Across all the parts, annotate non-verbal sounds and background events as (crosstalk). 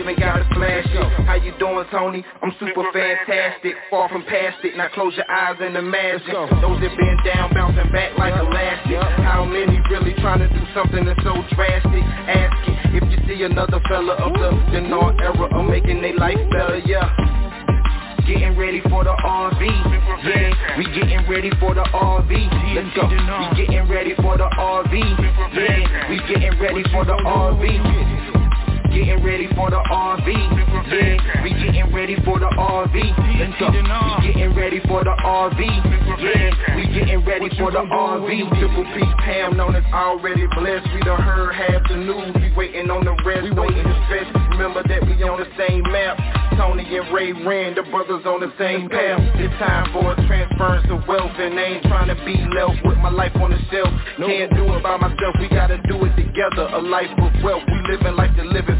even gotta flash it. How you doing, Tony? I'm super fantastic, far from past it. Now close your eyes and imagine those that been down, bouncing back like elastic. How many really trying to do something that's so drastic? Ask it if you see another fella of the dinar era of making their life better, yeah. Getting ready for the RV, yeah. We getting ready for the RV. Let's go. We getting ready for the RV, yeah. We getting ready for the RV. Getting ready for the RV, yeah. We getting ready for the RV. We getting ready for the RV, yeah. We getting ready for the RV. Triple P Pam known as already blessed. We done heard half the news. We waiting on the rest. Waiting to stretch. Remember that we on the same map. Tony and Ray Rand, the brothers on the same path. It's time for a transference of wealth, and I ain't trying to be left with my life on the shelf. Can't do it by myself. We gotta do it together. A life of wealth. We living like live it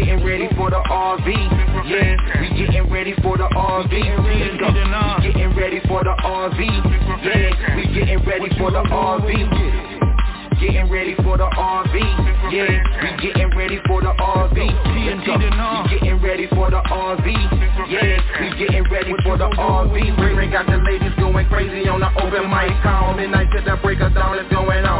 Getting ready for the RV, yeah. We getting ready for the RV. We getting ready for the RV, yeah. We getting ready for the RV. Getting ready for the RV, yeah. We getting ready for the RV. We getting ready for the RV, yeah. We getting ready for the RV. Ray got the ladies going crazy on the open mic call. Midnight to the break of dawn is going on.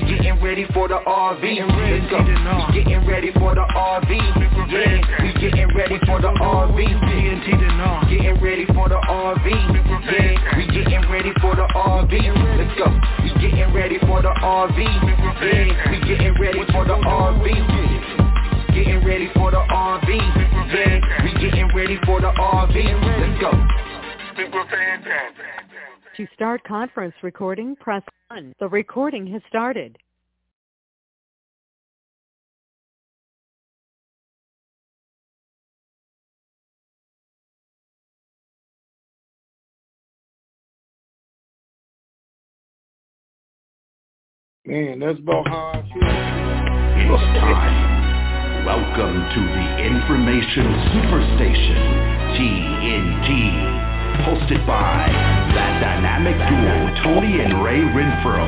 getting ready for the RV. Let's go. We getting ready for the RV, yeah. We getting ready for the RV. Getting ready for the RV, yeah. We getting ready for the RV. Let's go. We getting ready for the RV, yeah. We getting ready for the RV. Getting ready for the RV, yeah. We getting ready for the RV. Let's go. To start conference recording, press 1. The recording has started. Man, that's about how I feel. It's time. Welcome to the Information Superstation, TNT, hosted by that dynamic duo, Tony and Ray Renfro.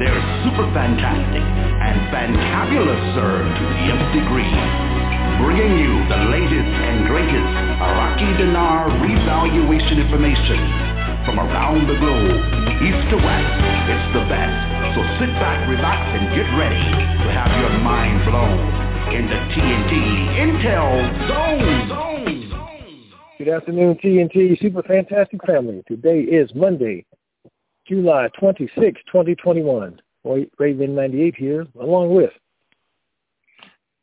They're super fantastic and fantabulous, sir, to the nth degree. Bringing you the latest and greatest Iraqi dinar revaluation information from around the globe, east to west. It's the best. So sit back, relax, and get ready to have your mind blown in the TNT Intel Zone. Zone Good afternoon, TNT Super Fantastic Family. Today is Monday, July 26, 2021. Raven 98 here, along with.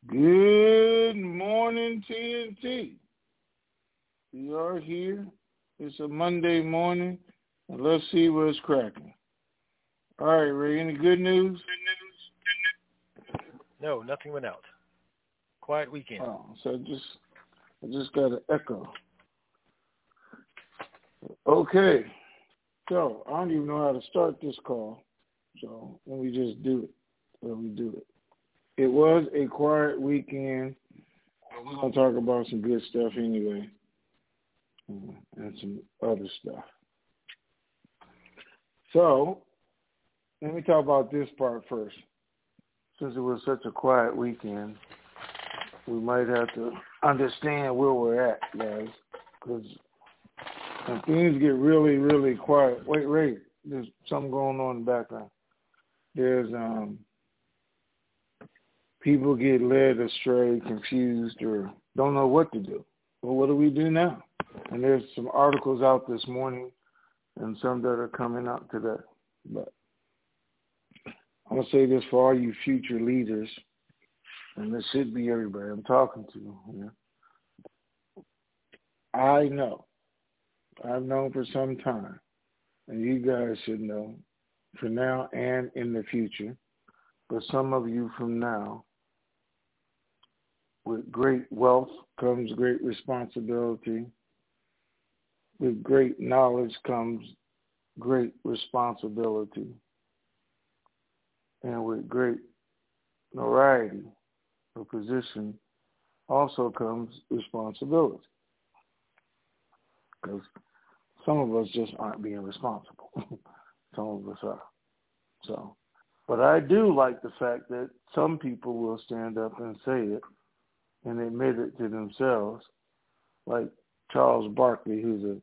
Good morning, TNT. We are here. It's a Monday morning, and let's see what's cracking. All right, Ray, any good news? No, nothing went out. Quiet weekend. Oh, so just I just got an echo. Okay. So I don't even know how to start this call. So let me just do it. Let me do it. It was a quiet weekend. We're gonna talk about some good stuff anyway, and some other stuff. So let me talk about this part first. Since it was such a quiet weekend, we might have to understand where we're at, guys, because when things get really, really quiet. Wait, wait. There's something going on in the background. There's um people get led astray, confused, or don't know what to do. Well, what do we do now? And there's some articles out this morning and some that are coming out today. But I'm gonna say this for all you future leaders, and this should be everybody I'm talking to. I know I've known for some time, and you guys should know for now and in the future, but some of you from now, with great wealth comes great responsibility. With great knowledge comes great responsibility. And with great notoriety or position also comes responsibility. Because some of us just aren't being responsible. (laughs) some of us are. So, but I do like the fact that some people will stand up and say it and admit it to themselves, like Charles Barkley, who's a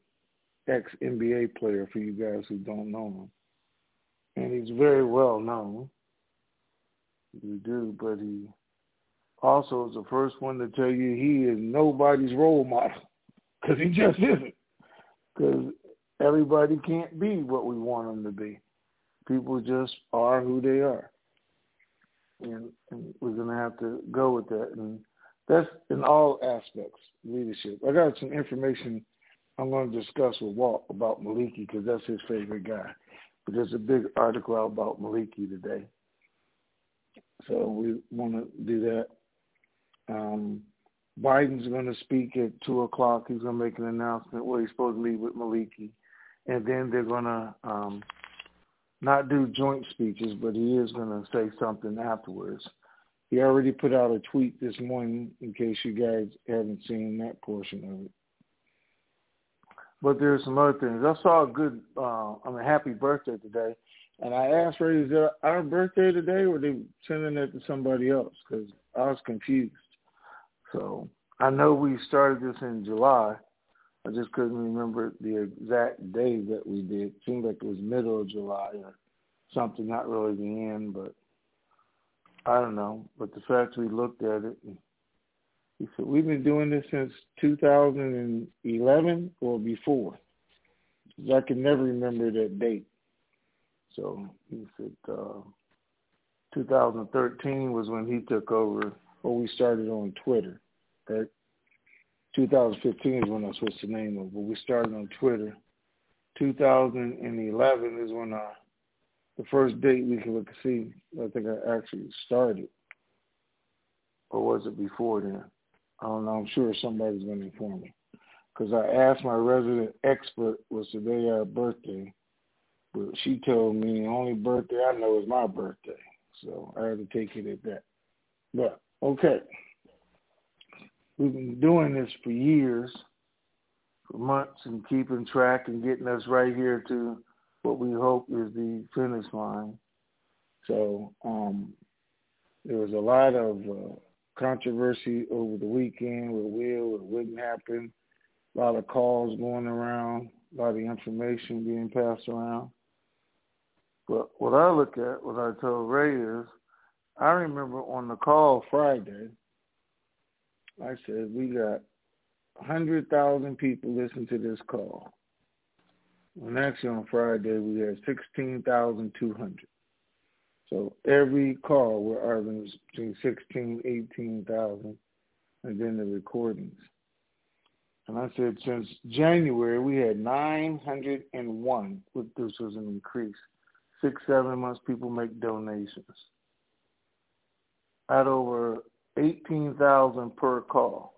ex NBA player for you guys who don't know him, and he's very well known. You do, but he also is the first one to tell you he is nobody's role model because he just isn't because everybody can't be what we want them to be. People just are who they are, and, and we're gonna have to go with that. And that's in all aspects leadership. I got some information I'm going to discuss with Walt about Maliki because that's his favorite guy. But there's a big article out about Maliki today, so we want to do that. Um, Biden's going to speak at two o'clock. He's going to make an announcement where he's supposed to meet with Maliki, and then they're going to um, not do joint speeches, but he is going to say something afterwards. He already put out a tweet this morning, in case you guys haven't seen that portion of it. But there's some other things. I saw a good, uh, I mean, happy birthday today, and I asked her, is it our birthday today, or are they sending it to somebody else? Because I was confused. So I know we started this in July. I just couldn't remember the exact day that we did. It seemed like it was middle of July or something, not really the end, but I don't know. But the fact we looked at it, he said, we've been doing this since 2011 or before. I can never remember that date. So he said uh, 2013 was when he took over or we started on Twitter, right? 2015 is when I switched the name over, we started on Twitter. 2011 is when I, the first date we can look and see, I think I actually started. Or was it before then? I don't know. I'm sure somebody's going to inform me. Because I asked my resident expert was today our birthday, but she told me the only birthday I know is my birthday. So I had to take it at that. But Okay. We've been doing this for years, for months, and keeping track and getting us right here to what we hope is the finish line. So um, there was a lot of uh, controversy over the weekend with Will, it wouldn't happen, a lot of calls going around, a lot of information being passed around. But what I look at, what I told Ray is, I remember on the call Friday, I said we got 100,000 people listen to this call. And actually on Friday we had 16,200. So every call we're arguing between 16, 18,000, and then the recordings. And I said since January we had 901, which this was an increase. Six, seven months people make donations. At over 18,000 per call.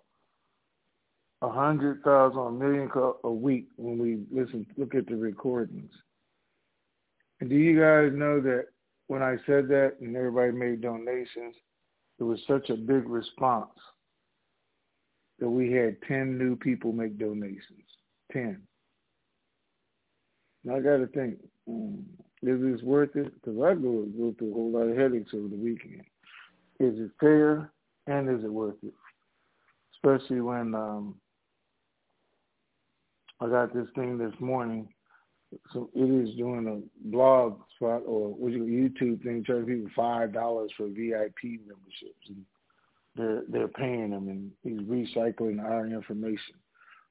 A hundred thousand, a million call a week when we listen, look at the recordings. And do you guys know that when I said that and everybody made donations, it was such a big response that we had 10 new people make donations. 10. Now I got to think, um, is this worth it? Because I go, go through a whole lot of headaches over the weekend. Is it fair and is it worth it? Especially when um, I got this thing this morning so it is doing a blog spot or what you YouTube thing charging people five dollars for VIP memberships and they're they're paying them and he's recycling our information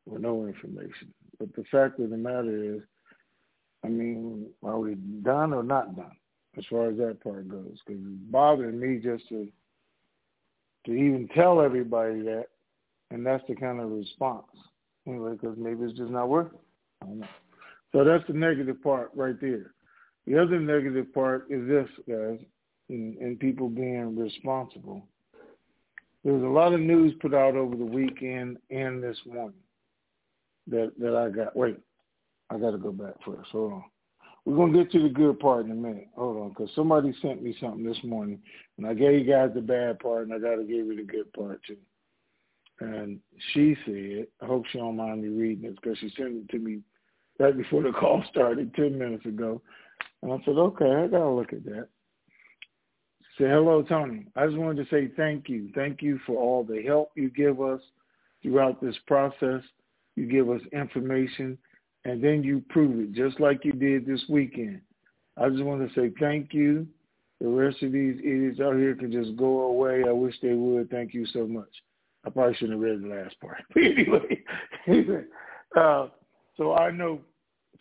or no information. But the fact of the matter is, I mean, are we done or not done as far as that part goes? Because it's bothering me just to to even tell everybody that, and that's the kind of response. Anyway, because maybe it's just not working. I don't know. So that's the negative part right there. The other negative part is this, guys, and, people being responsible. There's a lot of news put out over the weekend and this morning that that I got. Wait, I got to go back first. Hold on. We're gonna get to the good part in a minute. Hold on, because somebody sent me something this morning, and I gave you guys the bad part, and I got to give you the good part too. And she said, I hope she don't mind me reading this because she sent it to me right before the call started 10 minutes ago. And I said, okay, I got to look at that. Say, hello, Tony. I just wanted to say thank you. Thank you for all the help you give us throughout this process. You give us information, and then you prove it, just like you did this weekend. I just want to say thank you. The rest of these idiots out here can just go away. I wish they would. Thank you so much. I probably shouldn't have read the last part. (laughs) anyway, (laughs) uh, so I know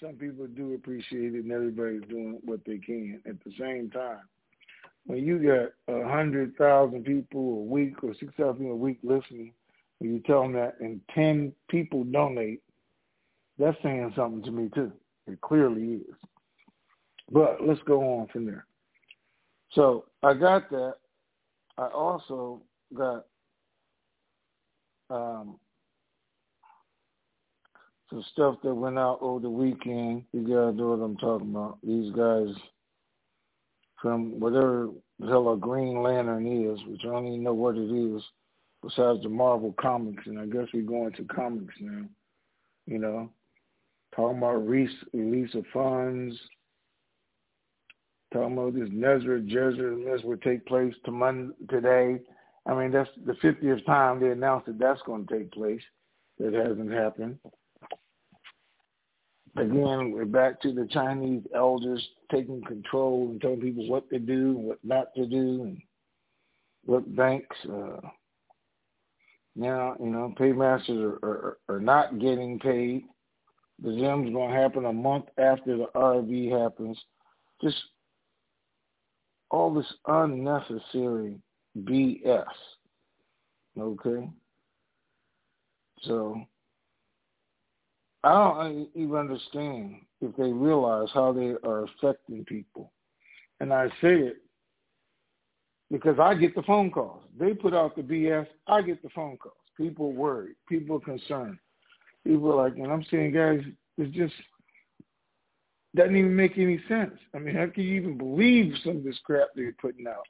some people do appreciate it and everybody's doing what they can. At the same time, when you got a hundred thousand people a week or six thousand a week listening, and you tell them that and ten people donate, that's saying something to me too. It clearly is. But let's go on from there. So I got that. I also got um, some stuff that went out over the weekend. You guys know what I'm talking about. These guys from whatever the hell a Green Lantern is, which I don't even know what it is, besides the Marvel comics, and I guess we're going to comics now. You know, talking about release, release of funds, talking about this NESARA GESARA this will take place to Monday, today. I mean, that's the 50th time they announced that that's going to take place. That hasn't happened again, we're back to the Chinese elders taking control and telling people what to do and what not to do, and what banks. Uh, now, you know, paymasters are, are, are not getting paid. The Zim's going to happen a month after the RV happens. Just all this unnecessary BS. Okay? So I don't even understand if they realize how they are affecting people. And I say it because I get the phone calls. They put out the BS. I get the phone calls. People worried. People concerned. People like, and I'm saying, guys, it just doesn't even make any sense. I mean, how can you even believe some of this crap they're putting out?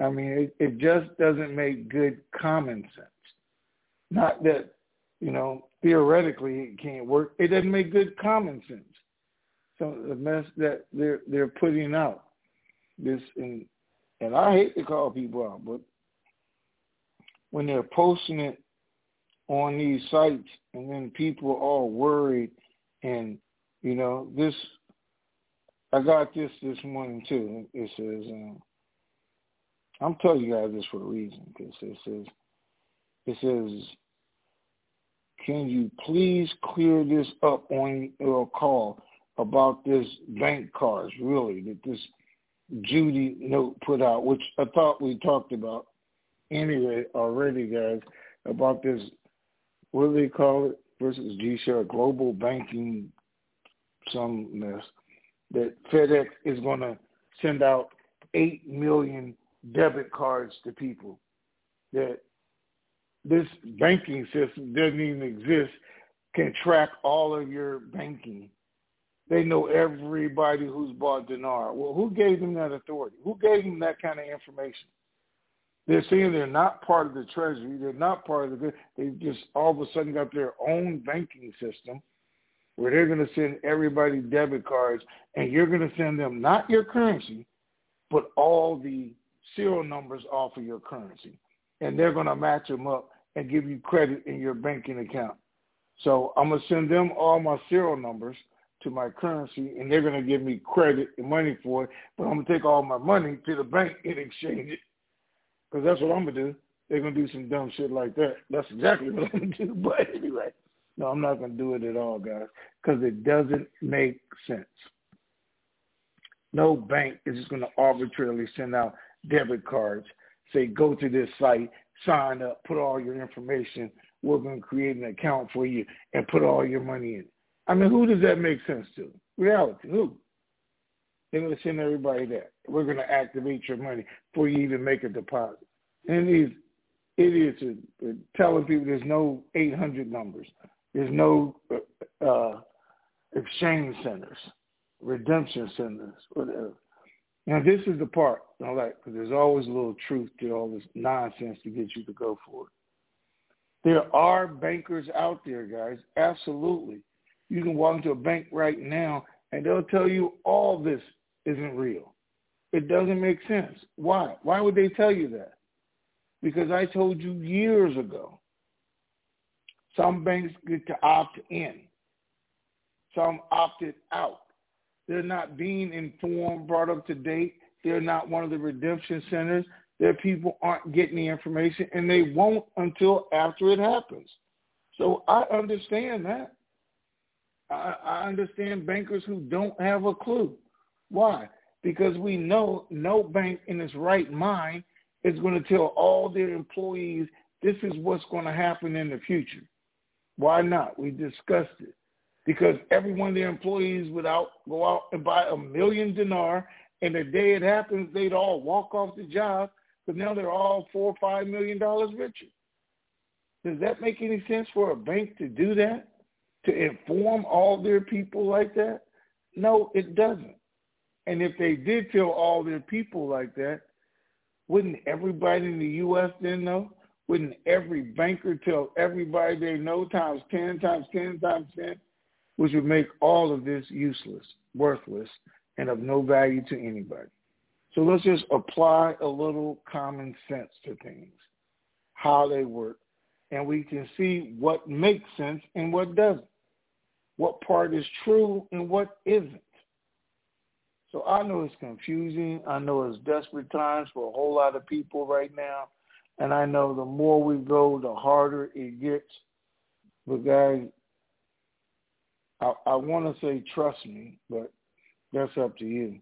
I mean, it, it just doesn't make good common sense. Not that, you know, theoretically it can't work. It doesn't make good common sense. So the mess that they're they're putting out this and and I hate to call people out, but when they're posting it on these sites and then people are all worried and you know this I got this this morning too. It says um, I'm telling you guys this for a reason because it says it says can you please clear this up on your call about this bank cards, really, that this Judy note put out, which I thought we talked about anyway already, guys, about this, what do they call it, versus G-Share, global banking, some mess, that FedEx is going to send out 8 million debit cards to people, that this banking system doesn't even exist, can track all of your banking. They know everybody who's bought dinar. Well, who gave them that authority? Who gave them that kind of information? They're saying they're not part of the treasury. They're not part of the. They just all of a sudden got their own banking system where they're going to send everybody debit cards, and you're going to send them not your currency, but all the serial numbers off of your currency and they're going to match them up and give you credit in your banking account. So I'm going to send them all my serial numbers to my currency, and they're going to give me credit and money for it. But I'm going to take all my money to the bank and exchange it because that's what I'm going to do. They're going to do some dumb shit like that. That's exactly what I'm going to do. (laughs) But anyway, no, I'm not going to do it at all, guys, because it doesn't make sense. No bank is just going to arbitrarily send out debit cards say go to this site, sign up, put all your information. We're going to create an account for you and put all your money in. I mean, who does that make sense to? Reality, who? They're going to send everybody that. We're going to activate your money before you even make a deposit. And these idiots are, telling people there's no 800 numbers. There's no uh, uh, exchange centers, redemption centers, whatever. Now, this is the part I like because there's always a little truth to all this nonsense to get you to go for it. There are bankers out there, guys. Absolutely. You can walk into a bank right now and they'll tell you all this isn't real. It doesn't make sense. Why? Why would they tell you that? Because I told you years ago, some banks get to opt in. Some opted out. They're not being informed, brought up to date. They're not one of the redemption centers. Their people aren't getting the information, and they won't until after it happens. So I understand that. I, I understand bankers who don't have a clue. Why? Because we know no bank in its right mind is going to tell all their employees this is what's going to happen in the future. Why not? We discussed it because every one of their employees would out go out and buy a million dinar, and the day it happens, they'd all walk off the job because now they're all four or five million dollars richer. Does that make any sense for a bank to do that? To inform all their people like that? No, it doesn't. And if they did tell all their people like that, wouldn't everybody in the U.S. then know? Wouldn't every banker tell everybody they know times 10 times 10 times 10? Which would make all of this useless, worthless, and of no value to anybody. So let's just apply a little common sense to things, how they work, and we can see what makes sense and what doesn't, what part is true and what isn't. So I know it's confusing. I know it's desperate times for a whole lot of people right now. And I know the more we go, the harder it gets. But guys, I, I want to say trust me, but that's up to you.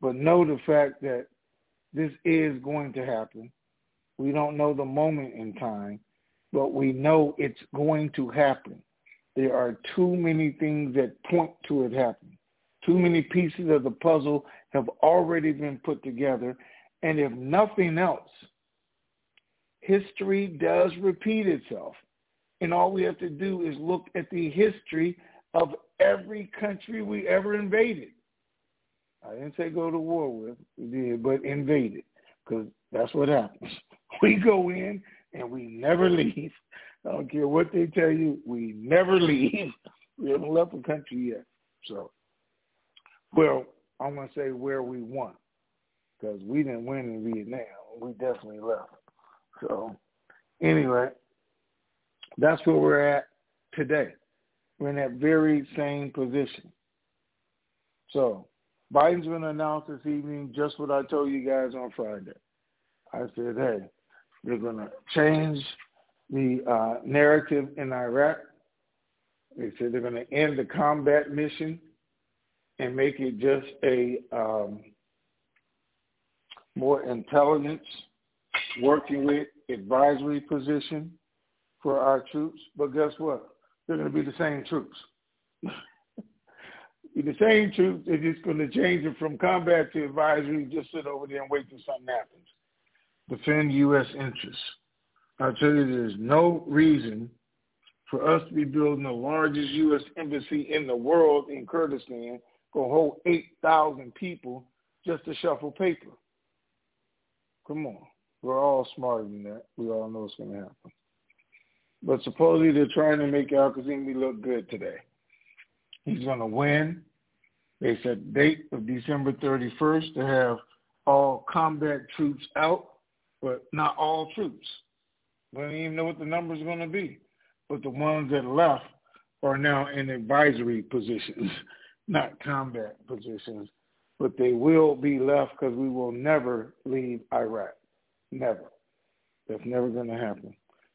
But know the fact that this is going to happen. We don't know the moment in time, but we know it's going to happen. There are too many things that point to it happening. Too many pieces of the puzzle have already been put together. And if nothing else, history does repeat itself. And all we have to do is look at the history of every country we ever invaded. I didn't say go to war with, we did, but invaded, because that's what happens. (laughs) We go in and we never leave. I don't care what they tell you, we never leave. (laughs) We haven't left the country yet. So, well, I'm going to say where we won, because we didn't win in Vietnam. We definitely left. So, anyway, that's where we're at today. We're in that very same position. So Biden's going to announce this evening just what I told you guys on Friday. I said, hey, they're going to change the uh, narrative in Iraq. They said they're going to end the combat mission and make it just a um, more intelligence, working with advisory position for our troops. But guess what? They're going to be the same troops. (laughs) the same troops. They're just going to change it from combat to advisory. Just sit over there and wait till something happens. Defend U.S. interests. I tell you, there's no reason for us to be building the largest U.S. embassy in the world in Kurdistan, go hold 8,000 people just to shuffle paper. Come on. We're all smarter than that. We all know what's going to happen. But supposedly they're trying to make Al-Kadhimi look good today. He's going to win. They said date of December 31st to have all combat troops out, but not all troops. We don't even know what the numbers going to be. But the ones that left are now in advisory positions, (laughs) not combat positions. But they will be left because we will never leave Iraq. Never. That's never going to happen.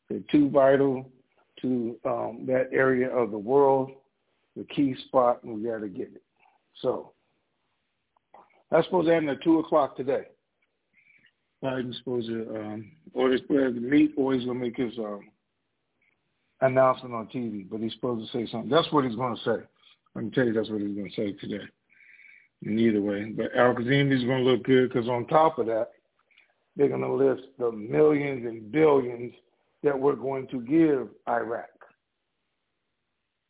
They're too vital to um, that area of the world, the key spot, and we got to get it. So that's supposed to happen at 2 o'clock today. Biden's supposed to, um, or he's supposed to meet, or he's going to make his um, announcement on TV, but he's supposed to say something. That's what he's going to say. I can tell you that's what he's going to say today. In either way. But Al-Kadhimi is going to look good because on top of that, they're going to list the millions and billions that we're going to give Iraq.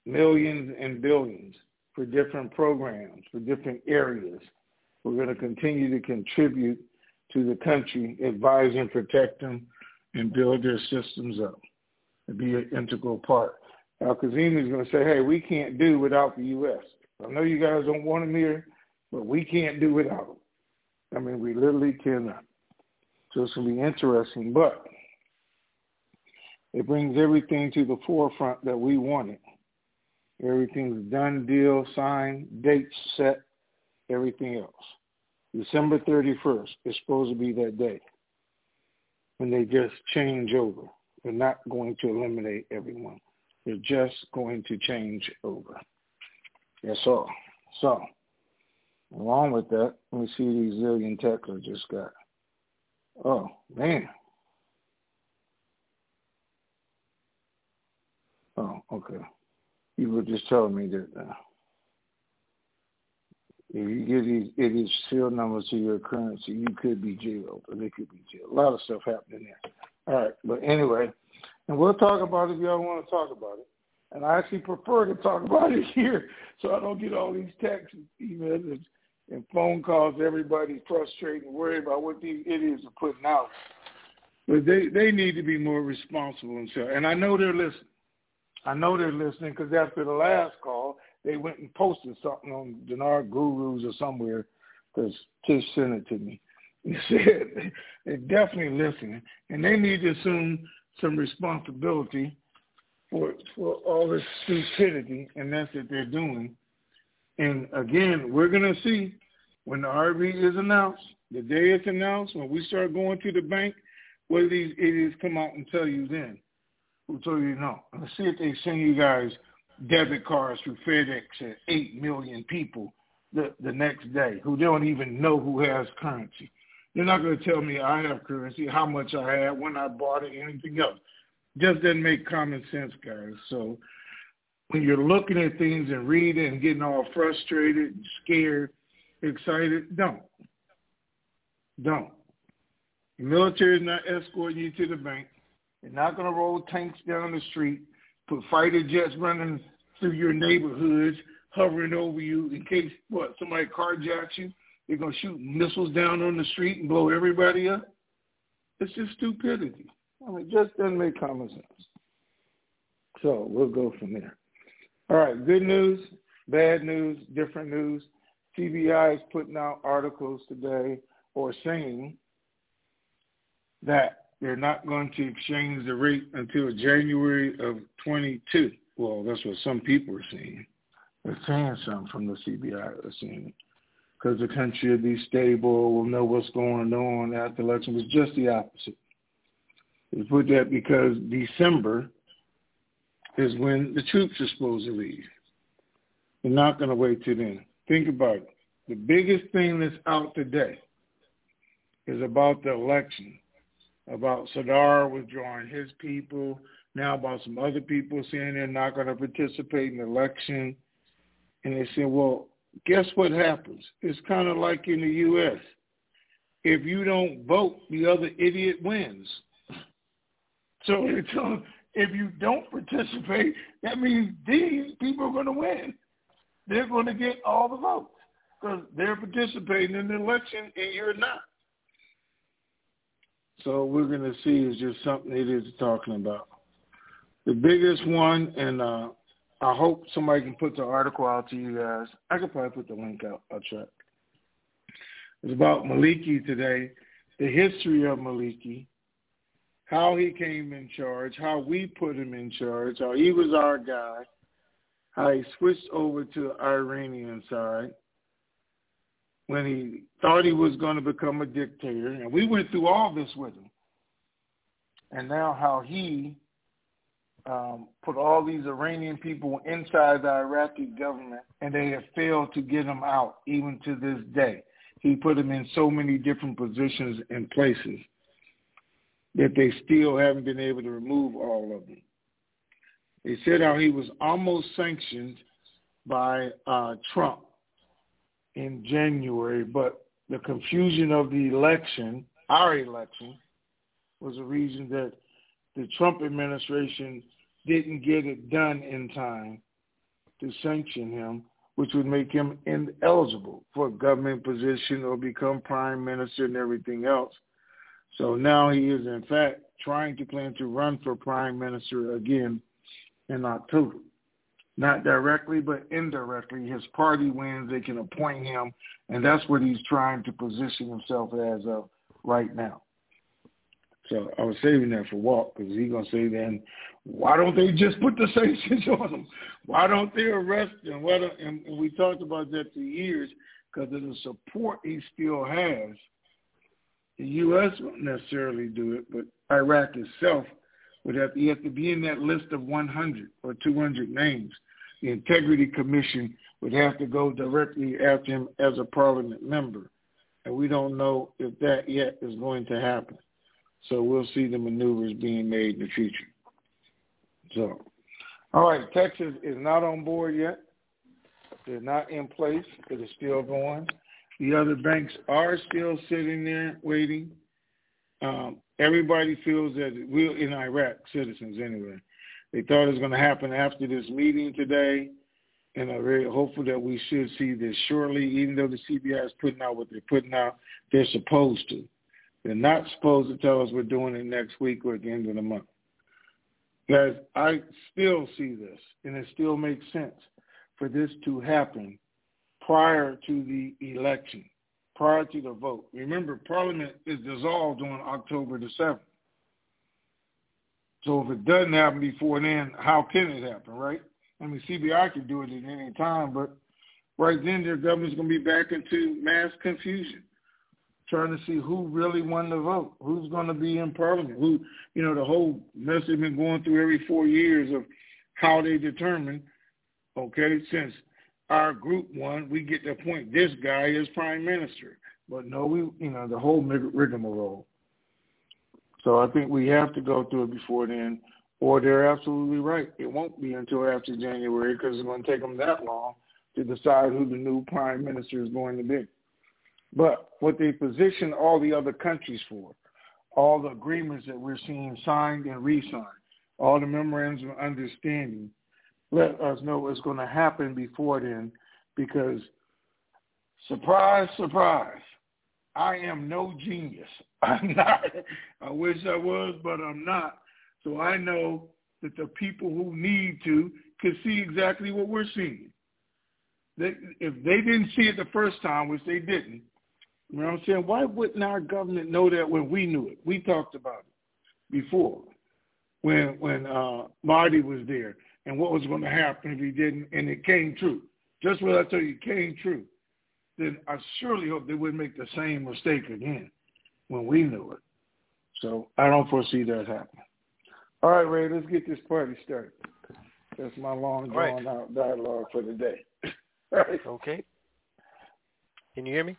Millions and billions for different programs, for different areas. We're going to continue to contribute to the country, advise and protect them, and build their systems up and be an integral part. Al-Kadhimi is going to say, hey, we can't do without the U.S. I know you guys don't want them here, but we can't do without them. I mean, we literally cannot. So it's going to be interesting, but it brings everything to the forefront that we wanted. Everything's done, deal, signed, dates set, everything else. December 31st is supposed to be that day when they just change over. They're not going to eliminate everyone. They're just going to change over. That's all. So, along with that, let me see these zillion texts I just got. Oh, man. Oh, okay. You were just telling me that uh, if you give these idiots serial numbers to your currency, you could be jailed, or they could be jailed. A lot of stuff happening there. All right, but anyway, and we'll talk about it if y'all want to talk about it. And I actually prefer to talk (laughs) about it here, so I don't get all these texts, and emails, and, and phone calls. Everybody frustrated and worried about what these idiots are putting out. But they they need to be more responsible and so. And I know they're listening. I know they're listening because after the last call, they went and posted something on Dinar Gurus or somewhere because Tish sent it to me. (laughs) He said they're definitely listening, and they need to assume some responsibility for for all this stupidity, and that's what they're doing. And again, we're gonna see when the RV is announced, the day it's announced, when we start going to the bank, what these idiots come out and tell you then? Who told you no? Let's see if they send you guys debit cards through FedEx at 8 million people the, the next day who don't even know who has currency. They're not going to tell me I have currency, how much I have, when I bought it, anything else. Just doesn't make common sense, guys. So when you're looking at things and reading and getting all frustrated, and scared, excited, don't. Don't. The military is not escorting you to the bank. They're not going to roll tanks down the street put fighter jets running through your neighborhoods, hovering over you in case what somebody carjacks you. They're gonna shoot missiles down on the street and blow everybody up. It's just stupidity. I mean, it just doesn't make common sense. So we'll go from there. All right, good news, bad news, different news. CBI is putting out articles today or saying that they're not going to exchange the rate until January of 22. Well, that's what some people are saying. They're saying some from the CBI are saying it. because the country will be stable, we'll know what's going on after the election. It was just the opposite. They put that because December is when the troops are supposed to leave. They're not going to wait till then. Think about it. The biggest thing that's out today is about the election, about Sadr withdrawing his people, now about some other people saying they're not going to participate in the election. And they say, well, guess what happens? It's kind of like in the U.S. If you don't vote, the other idiot wins. So (laughs) if you don't participate, that means these people are going to win. They're going to get all the votes because they're participating in the election and you're not. So we're going to see is just something it is talking about. The biggest one, and uh, I hope somebody can put the article out to you guys. I could probably put the link out. I'll check. It's about Maliki today, the history of Maliki, how he came in charge, how we put him in charge, how he was our guy, how he switched over to the Iranian side when he thought he was going to become a dictator. And we went through all this with him. And now how he um, put all these Iranian people inside the Iraqi government, and they have failed to get them out even to this day. He put them in so many different positions and places that they still haven't been able to remove all of them. They said how he was almost sanctioned by uh, Trump in January, but the confusion of the election, our election, was a reason that the Trump administration didn't get it done in time to sanction him, which would make him ineligible for a government position or become prime minister and everything else. So now he is, in fact, trying to plan to run for prime minister again in October. Not directly, but indirectly. His party wins, they can appoint him, and that's what he's trying to position himself as of right now. So I was saving that for Walt because he's going to say then, why don't they just put the (laughs) sanctions on him? Why don't they arrest him? Why don't, and, and we talked about that for years because of the support he still has. The U.S. won't necessarily do it, but Iraq itself would have, you have to be in that list of 100 or 200 names. The Integrity Commission would have to go directly after him as a parliament member. And we don't know if that yet is going to happen. So we'll see the maneuvers being made in the future. So, all right, Texas is not on board yet. They're not in place. It is still going. The other banks are still sitting there waiting. Um, everybody feels that we're in Iraq, citizens anyway. They thought it was going to happen after this meeting today, and I'm very hopeful that we should see this shortly, even though the CBI is putting out what they're putting out. They're supposed to. They're not supposed to tell us we're doing it next week or at the end of the month. Guys, I still see this, and it still makes sense for this to happen prior to the election, prior to the vote. Remember, Parliament is dissolved on October the 7th. So if it doesn't happen before then, how can it happen, right? I mean, CBI can do it at any time, but right then their government's going to be back into mass confusion trying to see who really won the vote, who's going to be in parliament, who, you know, the whole mess they've been going through every four years of how they determine, okay, since our group won, we get to appoint this guy as prime minister. But no, we, you know, the whole rigmarole. So I think we have to go through it before then, or they're absolutely right. It won't be until after January because it's going to take them that long to decide who the new prime minister is going to be. But what they position all the other countries for, all the agreements that we're seeing signed and re-signed, all the memorandums of understanding, let us know what's going to happen before then because surprise, surprise, I am no genius. (laughs) I'm not. I wish I was, but I'm not. So I know that the people who need to can see exactly what we're seeing. They, if they didn't see it the first time, which they didn't, you know what I'm saying? Why wouldn't our government know that when we knew it? We talked about it before when when uh, Marty was there and what was going to happen if he didn't, and it came true. Just what I told you came true. Then I surely hope they wouldn't make the same mistake again when we knew it. So I don't foresee that happening. All right, Ray, let's get this party started. That's my long drawn right. out dialogue for the day. (laughs) right. Okay. Can you hear me?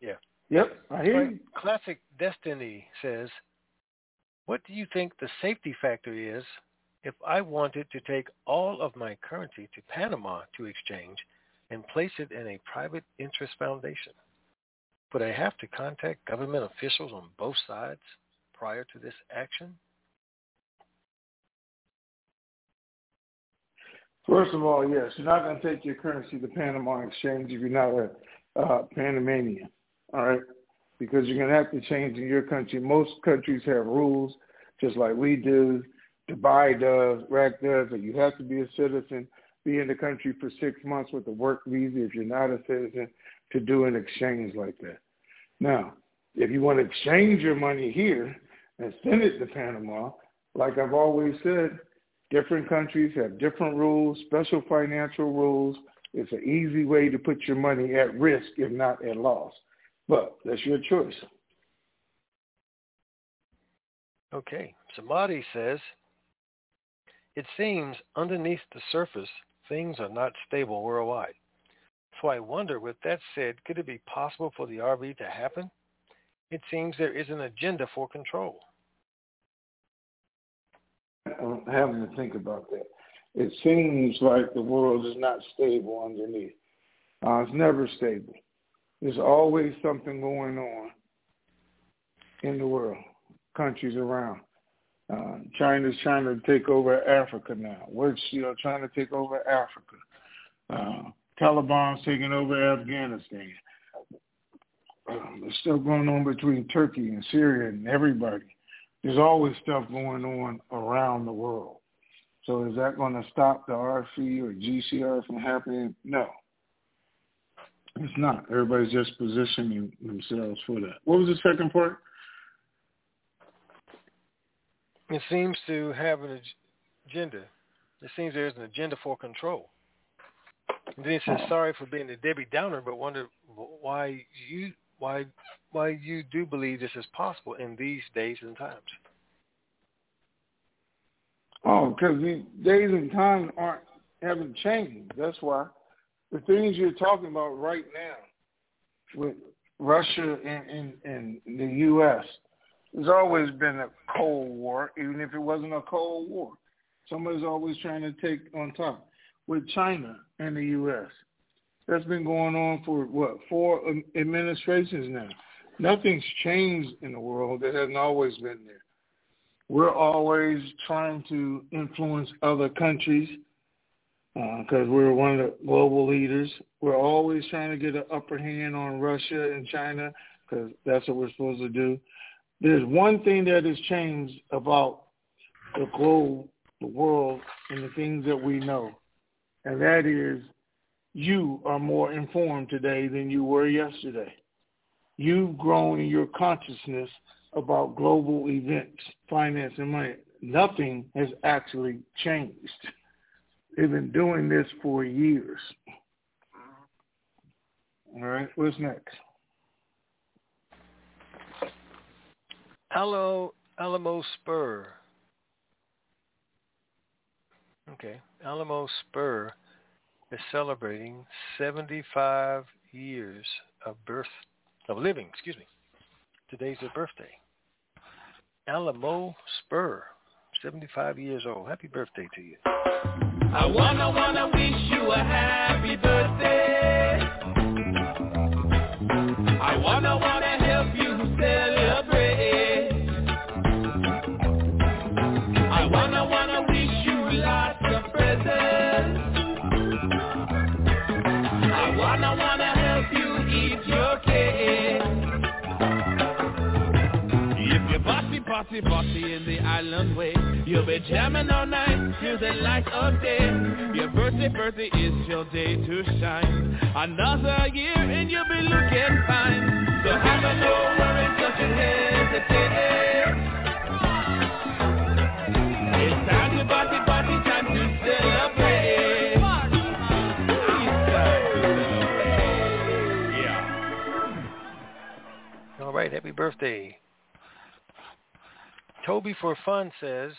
Yeah. Yep, I hear you. Classic Destiny says, what do you think the safety factor is if I wanted to take all of my currency to Panama to exchange and place it in a private interest foundation? Would I have to contact government officials on both sides prior to this action? First of all, yes, you're not going to take your currency to Panama exchange if you're not a uh, Panamanian, all right? Because you're going to have to change in your country. Most countries have rules, just like we do. Dubai does, RAC does, that you have to be a citizen, be in the country for six months with a work visa if you're not a citizen to do an exchange like that. Now, if you want to exchange your money here and send it to Panama, like I've always said, different countries have different rules, special financial rules. It's an easy way to put your money at risk, if not at loss. But that's your choice. Okay. Samadhi says, it seems underneath the surface, things are not stable worldwide. So I wonder, with that said, could it be possible for the RV to happen? It seems there is an agenda for control. I'm having to think about that. It seems like the world is not stable underneath. Uh, it's never stable. There's always something going on in the world, countries around. Uh, China's trying to take over Africa now. We're you know, trying to take over Africa. Uh, Taliban's taking over Afghanistan. Uh, there's still going on between Turkey and Syria and everybody. There's always stuff going on around the world. So is that going to stop the RFE or GCR from happening? No. It's not. Everybody's just positioning themselves for that. What was the second part? It seems to have an agenda. It seems there's an agenda for control. And then he says, sorry for being a Debbie Downer, but wonder why you why why you do believe this is possible in these days and times. Oh, because the days and times aren't haven't changed. That's why the things you're talking about right now with Russia and, and, and the U.S. There's always been a Cold War, even if it wasn't a Cold War. Somebody's always trying to take on top with China and the U.S. That's been going on for what four administrations now. Nothing's changed in the world that hasn't always been there. We're always trying to influence other countries because uh, we're one of the global leaders. We're always trying to get an upper hand on Russia and China because that's what we're supposed to do. There's one thing that has changed about the globe, the world, and the things that we know and that is you are more informed today than you were yesterday. You've grown in your consciousness about global events, finance, and money. Nothing has actually changed. They've been doing this for years. All right, what's next? Alamo, Spur Okay. Alamo Spur is celebrating 75 years of birth, of living, excuse me. Today's their birthday. Alamo Spur, 75 years old. Happy birthday to you. I wanna, wanna wish you a happy birthday. I wanna, wanna party, party, party in the island way, you'll be jamming all night till the light of day. Your birthday, birthday is your day to shine. Another year and you'll be looking fine. So have a no worries, don't you hesitate. It's time to party, party, time to celebrate. All right, happy birthday. Toby for Fun says,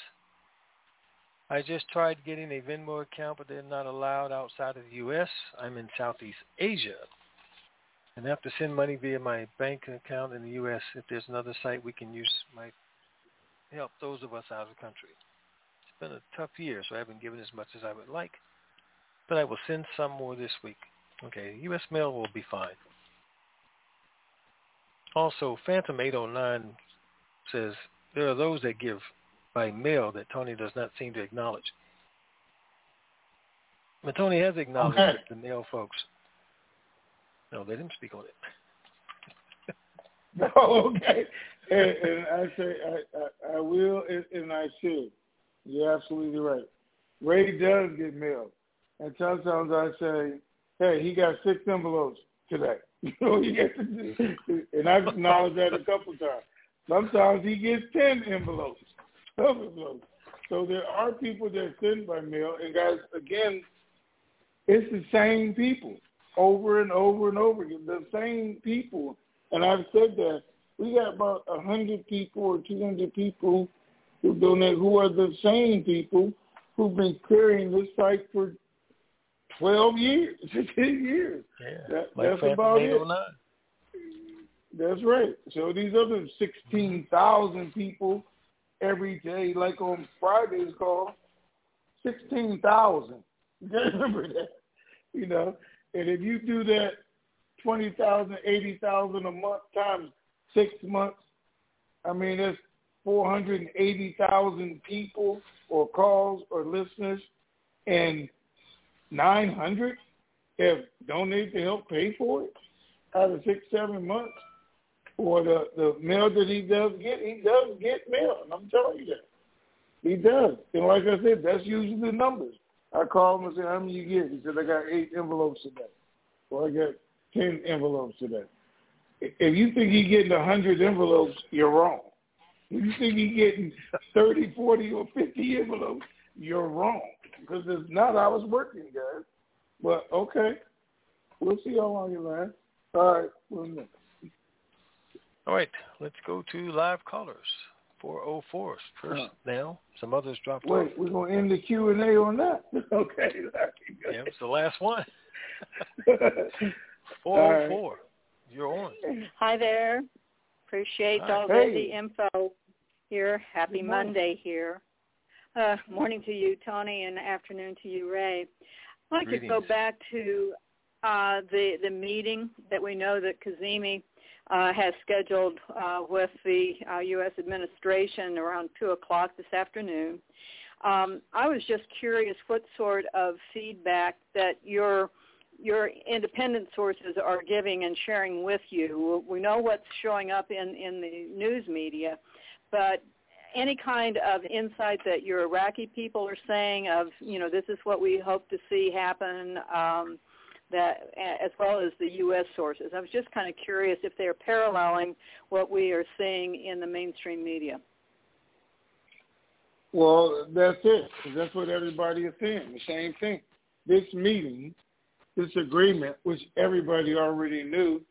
I just tried getting a Venmo account, but they're not allowed outside of the U.S. I'm in Southeast Asia and have to send money via my bank account in the U.S. If there's another site we can use, might help those of us out of the country. It's been a tough year, so I haven't given as much as I would like, but I will send some more this week. Okay, U.S. mail will be fine. Also, Phantom 809 says there are those that give by mail that Tony does not seem to acknowledge. But Tony has acknowledged Okay. the mail folks. No, they didn't speak on it. no, (laughs) oh, okay. And, and I say I, I, I will and, and I should. You're absolutely right. Ray does get mail, and sometimes I say, "Hey, he got six envelopes today." (laughs) You know, he gets, and I've acknowledged that a couple times. Sometimes he gets ten envelopes, twelve envelopes. So there are people that send by mail, and guys, again, it's the same people over and over and over again. The same people, and I've said that we got about a hundred people or two hundred people who donate, who are the same people who've been carrying this site for twelve years, (laughs) fifteen years. Yeah, That, like that's about it. 809. That's right. So these other sixteen thousand people every day, like on Friday's call, sixteen thousand. (laughs) You Remember that, you know. And if you do that, twenty thousand, eighty thousand a month times six months, I mean that's four hundred and eighty thousand people or calls or listeners, and nine hundred have donated to help pay for it out of six, seven months or the the mail that he does get, he does get mail. And I'm telling you that he does. And like I said, that's usually the numbers. I call him and say, "How many you get?" He said, "I got eight envelopes today, or I got ten envelopes today." If you think he's getting a hundred envelopes, you're wrong. If you think he's getting thirty, forty, or fifty envelopes, you're wrong because it's not how it's working, guys. But okay, we'll see how long it lasts. All right, one minute. All right, let's go to live callers. 404 first now. Some others dropped off. Wait, we're gonna end the Q and A on that. (laughs) okay. Yeah, it's the last one. (laughs) All right. 404. You're on. Hi there. Appreciate Hi. all Hey. the info here. Happy Monday here. Uh, morning to you, Tony, and afternoon to you, Ray. I'd like to go back to uh, the the meeting that we know that Kadhimi uh, has scheduled uh, with the uh, U.S. administration around 2 o'clock this afternoon. Um, I was just curious what sort of feedback that your your independent sources are giving and sharing with you. We know what's showing up in, in the news media, but any kind of insight that your Iraqi people are saying of, you know, this is what we hope to see happen, um, that as well as the U.S. sources. I was just kind of curious if they're paralleling what we are seeing in the mainstream media. Well, that's it. That's what everybody is saying. The same thing. This meeting, this agreement, which everybody already knew,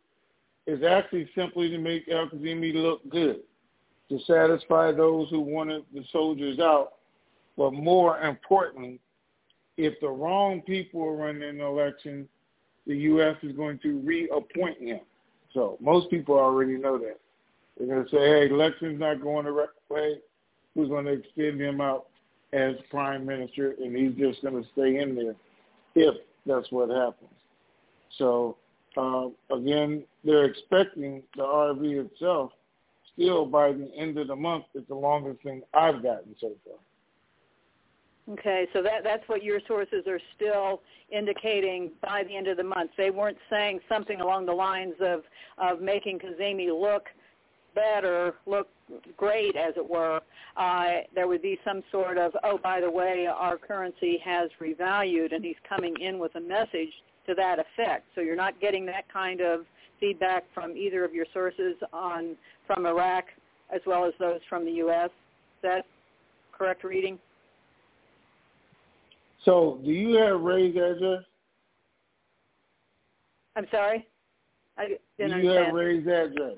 is actually simply to make Al Kadhimi look good, to satisfy those who wanted the soldiers out. But more importantly, if the wrong people are running an election, the U.S. is going to reappoint him. So most people already know that. They're going to say, hey, election's not going the right way. We're going to extend him out as prime minister, and he's just going to stay in there if that's what happens. So, uh, again, they're expecting the RV itself still by the end of the month. It's the longest thing I've gotten so far. Okay, so that that's what your sources are still indicating by the end of the month. They weren't saying something along the lines of of making Kadhimi look better, look great, as it were. Uh, there would be some sort of, oh, by the way, our currency has revalued, and he's coming in with a message to that effect. So you're not getting that kind of feedback from either of your sources on from Iraq as well as those from the U.S. Is that correct reading? So, do you have Ray's address? I'm sorry? I Do didn't you have understand. Ray's address?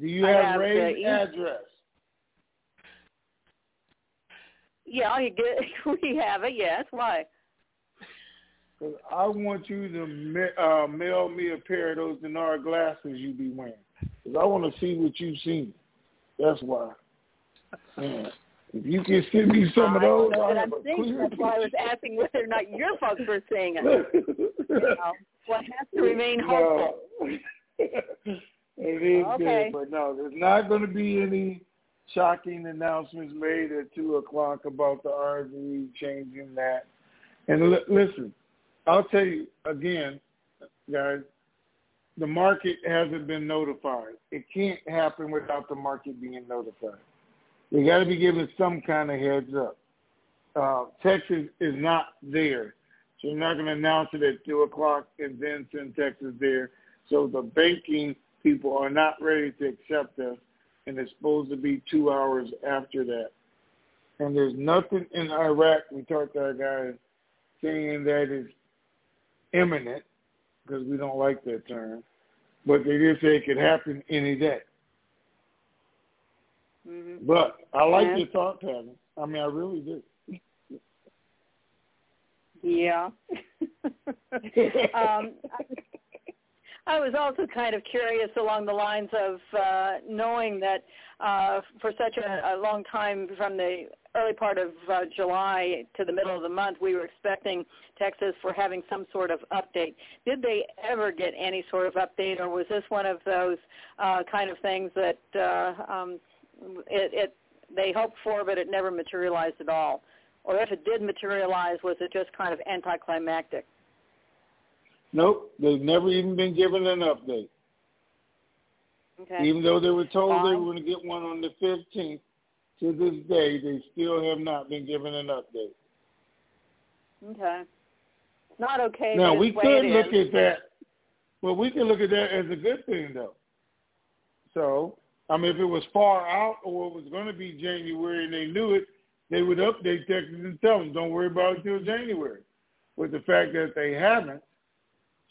Do you (laughs) have, have Ray's e- address? Yeah, you get, (laughs) we have it. Yes. Why? 'Cause I want you to ma- uh, mail me a pair of those dinar glasses you be wearing. Cause I want to see what you've seen. That's why. (laughs) If you can send me some of I those, don't know I'll have I'm a clear That's why I was asking whether or not your folks were seeing it. You (laughs) know, what has to remain hopeful. No. (laughs) it is Okay. good, but no, there's not going to be any shocking announcements made at two o'clock about the RV changing that. And li- listen, I'll tell you again, guys, the market hasn't been notified. It can't happen without the market being notified. They got to be given some kind of heads up. Uh, Texas is not there. So you're not going to announce it at 2 o'clock and then send Texas there. So the banking people are not ready to accept us, and it's supposed to be two hours after that. And there's nothing in Iraq, we talked to our guys, saying that is imminent, because we don't like that term, but they did say it could happen any day. Hmm But I like Yeah. your thought pattern. I mean, I really do. Yeah. (laughs) um, I was also kind of curious along the lines of uh, knowing that uh, for such a, a long time from the early part of uh, July to the middle of the month, we were expecting Texas for having some sort of update. Did they ever get any sort of update, or was this one of those uh, kind of things that uh, um, it, it they hoped for, but it never materialized at all? Or if it did materialize, was it just kind of anticlimactic? Nope, they've never even been given an update. Okay. Even though they were told they were going to get one on the 15th, to this day, they still have not been given an update. Okay. Not okay. now, we it's the way could look is. at that. Well, we could look at that as a good thing, though. So, I mean, if it was far out or it was going to be January and they knew it, they would update Texas and tell them, don't worry about it until January. But the fact that they haven't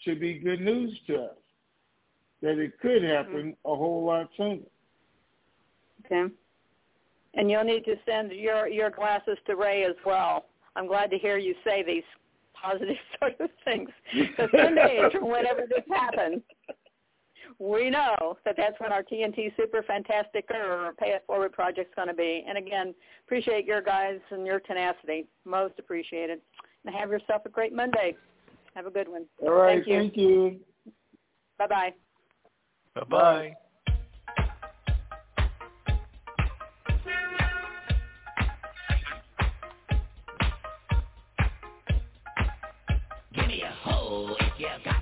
should be good news to us, that it could mm-hmm. happen a whole lot sooner. Okay. And you'll need to send your your glasses to Ray as well. I'm glad to hear you say these positive (laughs) sort of things. Because some days, (laughs) or whenever this happens, we know that that's when our TNT Super Fantastic or Pay It Forward project's going to be. And again, appreciate your guys and your tenacity. Most appreciated. And have yourself a great Monday. Have a good one. All right, Thank you. thank you. Bye-bye. Bye-bye. Give me a hole if you got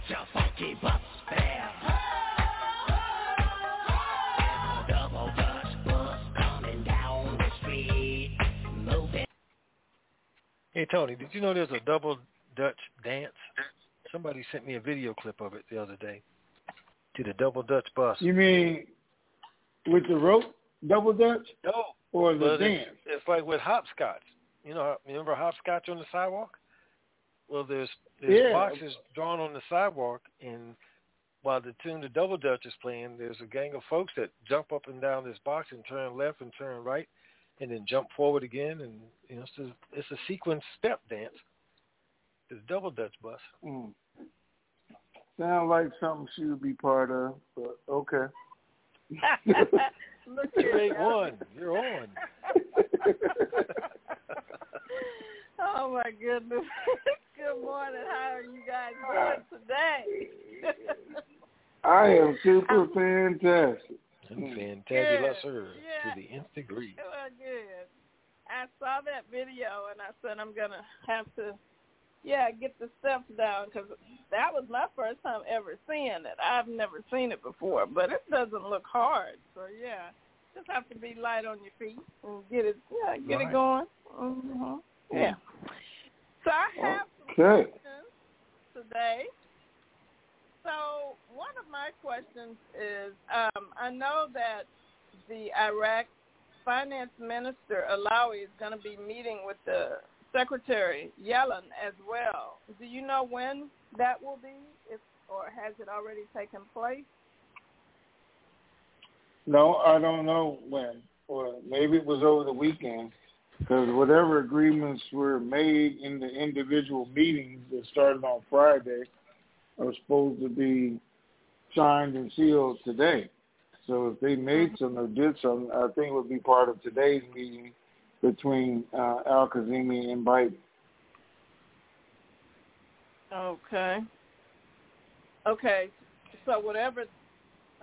Hey, Tony, did you know there's a double Dutch dance? Somebody sent me a video clip of it the other day to the double Dutch bus. You mean with the rope, double dutch, No, or the but it's, dance? it's like with hopscotch. You know, remember hopscotch on the sidewalk? Well, there's there's Yeah. boxes drawn on the sidewalk, and while the tune the double dutch is playing, there's a gang of folks that jump up and down this box and turn left and turn right, and then jump forward again, and you know, it's a, it's a sequence step dance. It's double dutch bus. Mm. Sound like something she would be part of, but okay. (laughs) Look You here. ain't one. You're on. (laughs) Oh my goodness. (laughs) Good morning. How are you guys doing today? I am super fantastic. I'm fantabulous sir, Yeah. to the nth degree. well, good. I saw that video and I said I'm gonna have to, yeah, get the steps down because that was my first time ever seeing it. I've never seen it before, but it doesn't look hard. So yeah, just have to be light on your feet and get it, yeah, get Right. it going. hmm Yeah. So I have some questions today. So one of my questions is, um, I know that the Iraq finance minister Allawi is going to be meeting with the secretary Yellen as well. Do you know when that will be, if or has it already taken place? No, I don't know when, or maybe it was over the weekend, because whatever agreements were made in the individual meetings that started on Friday are supposed to be signed and sealed today. So if they made some or did some, I think it would be part of today's meeting between uh, Al Kadhimi and Biden. Okay. Okay. So whatever,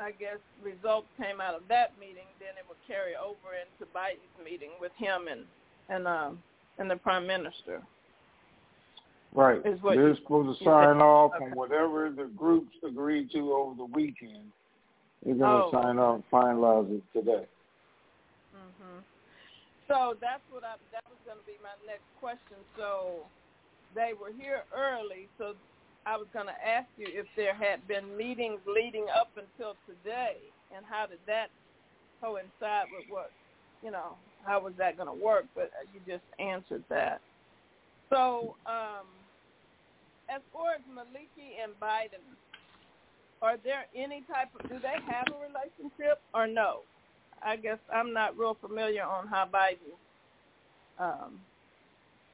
I guess, results came out of that meeting, then it would carry over into Biden's meeting with him and and um and the prime minister. Right. Is what They're supposed to sign said. off Okay. on whatever the groups agreed to over the weekend. They're going to Oh. sign off, and finalize it today. hmm So that's what I. That was going to be my next question. So they were here early. So I was going to ask you if there had been meetings leading up until today, and how did that coincide with what, you know, how was that going to work? But you just answered that. So um, as far as Maliki and Biden, are there any type of do they have a relationship or no? I guess I'm not real familiar on how Biden um,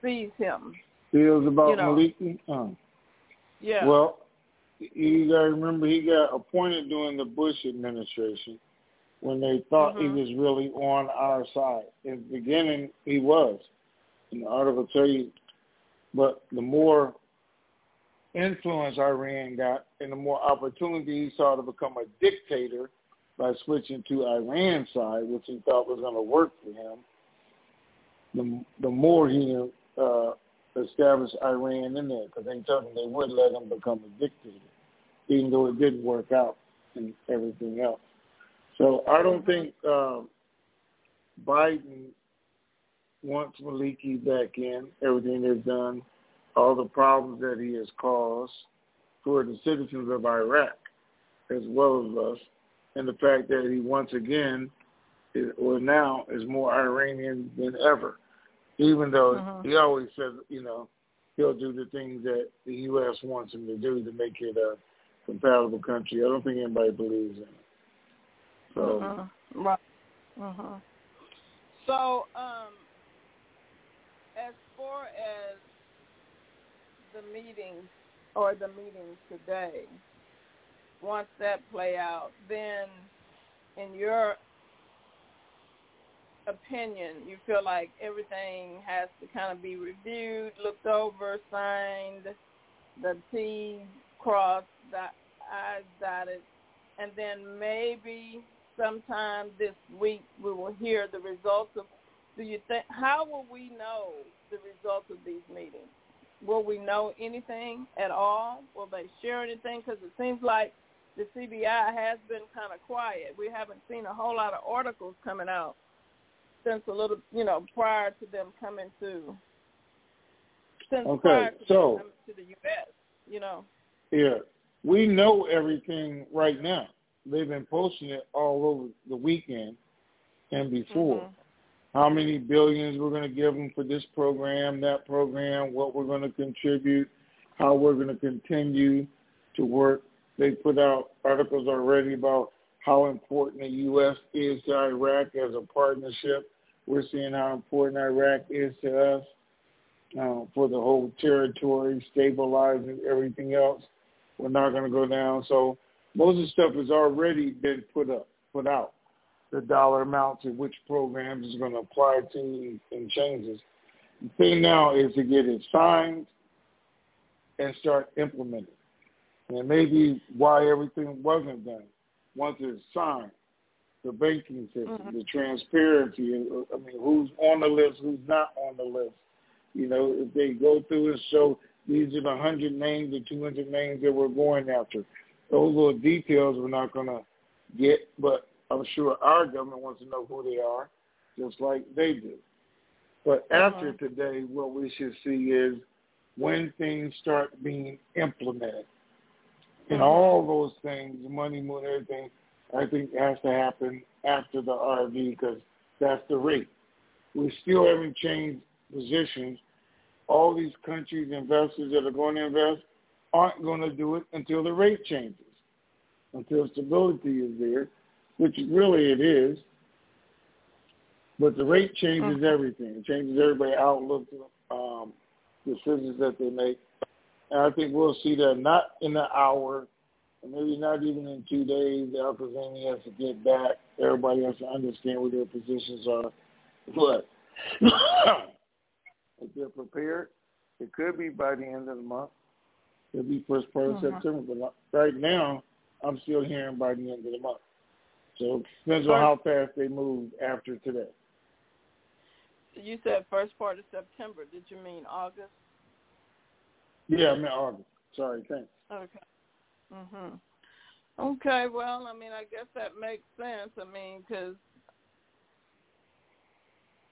sees him. Feels about You know. Maliki? Um, Yeah. Well, you got to remember he got appointed during the Bush administration when they thought Mhm. he was really on our side. In the beginning, he was. And the article tell you, but the more influence Iran got and the more opportunity he saw to become a dictator by switching to Iran's side, which he thought was going to work for him, the, the more he uh, established Iran in there because they told him they would let him become a dictator, even though it didn't work out and everything else. So I don't think um, Biden wants Maliki back in. Everything they've done, all the problems that he has caused for the citizens of Iraq as well as us, and the fact that he once again, is, or now, is more Iranian than ever even though Mhm. he always says, you know, he'll do the things that the U.S. wants him to do to make it a compatible country. I don't think anybody believes in it. So, Mhm. Right. Mhm. So, um, as far as the meetings or the meetings today, once that play out, then in your opinion, you feel like everything has to kind of be reviewed, looked over, signed, the T's crossed, the I's dotted, and then maybe sometime this week we will hear the results of. Do you think? How will we know the results of these meetings? Will we know anything at all? Will they share anything? Because it seems like the CBI has been kind of quiet. We haven't seen a whole lot of articles coming out since a little, you know, prior to them coming to. Since Okay, prior to so- them coming to the U.S., you know. yeah, we know everything right now. They've been posting it all over the weekend and before. Mhm. How many billions we're going to give them for this program, that program, what we're going to contribute, how we're going to continue to work. They put out articles already about how important the U.S. is to Iraq as a partnership. We're seeing how important Iraq is to us uh, for the whole territory, stabilizing everything else. We're not going to go down. So most of the stuff has already been put up, put out. The dollar amount to which programs is going to apply to and changes. The thing now is to get it signed and start implementing. And maybe why everything wasn't done once it's signed. The banking system, Mhm. the transparency. I mean, who's on the list, who's not on the list. You know, if they go through and show these are the 100 names or 200 names that we're going after. Those little details we're not going to get, but I'm sure our government wants to know who they are, just like they do. But after Mhm. today, what we should see is when things start being implemented. And Mhm. all those things, money, moon, everything, I think has to happen after the RV because that's the rate. We still haven't changed positions. All these countries, investors that are going to invest aren't going to do it until the rate changes, until stability is there. Which really it is. But the rate changes everything. It changes everybody's outlook, um, decisions that they make. And I think we'll see that not in an hour, and maybe not even in two days. The Zany has to get back. Everybody has to understand where their positions are. But (coughs) if they're prepared, it could be by the end of the month. It'll be first part of Mhm. September. But right now, I'm still hearing by the end of the month. So it depends on how fast they move after today. You said first part of September. Did you mean August? Yeah, I mean August. Sorry, thanks. Okay. Mhm. Okay. Well, I mean, I guess that makes sense. I mean, because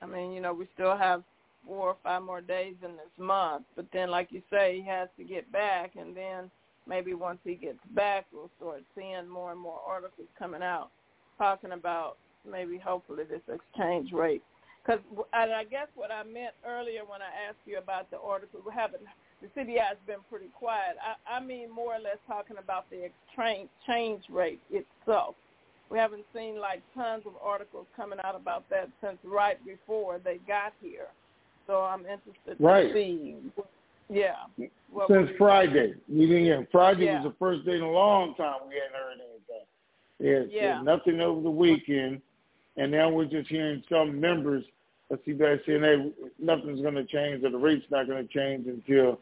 I mean, you know, we still have four or five more days in this month, but then, like you say, he has to get back, and then maybe once he gets back, we'll start seeing more and more articles coming out talking about maybe, hopefully, this exchange rate. Because I guess what I meant earlier when I asked you about the article, we haven't the CBI has been pretty quiet. I, I mean more or less talking about the exchange change rate itself. We haven't seen like tons of articles coming out about that since right before they got here. So I'm interested Right. to see. Yeah. Since Friday, didn't hear. Friday Yeah. was the first day in a long time we hadn't heard anything. There's, Yeah. there's nothing over the weekend, and now we're just hearing some members of CBI saying, "Hey, nothing's going to change, or the rate's not going to change until,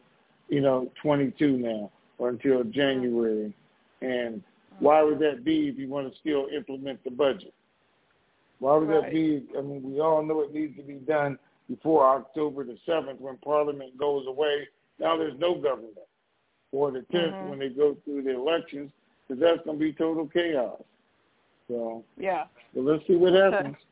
you know, 22 now, or until January." And why would that be if you want to still implement the budget? Why would that be? I mean, we all know it needs to be done before October the 7th when Parliament goes away. Now there's no government. Or the 10th Mhm. when they go through the elections, because that's going to be total chaos. So, Yeah. but let's see what happens. (laughs)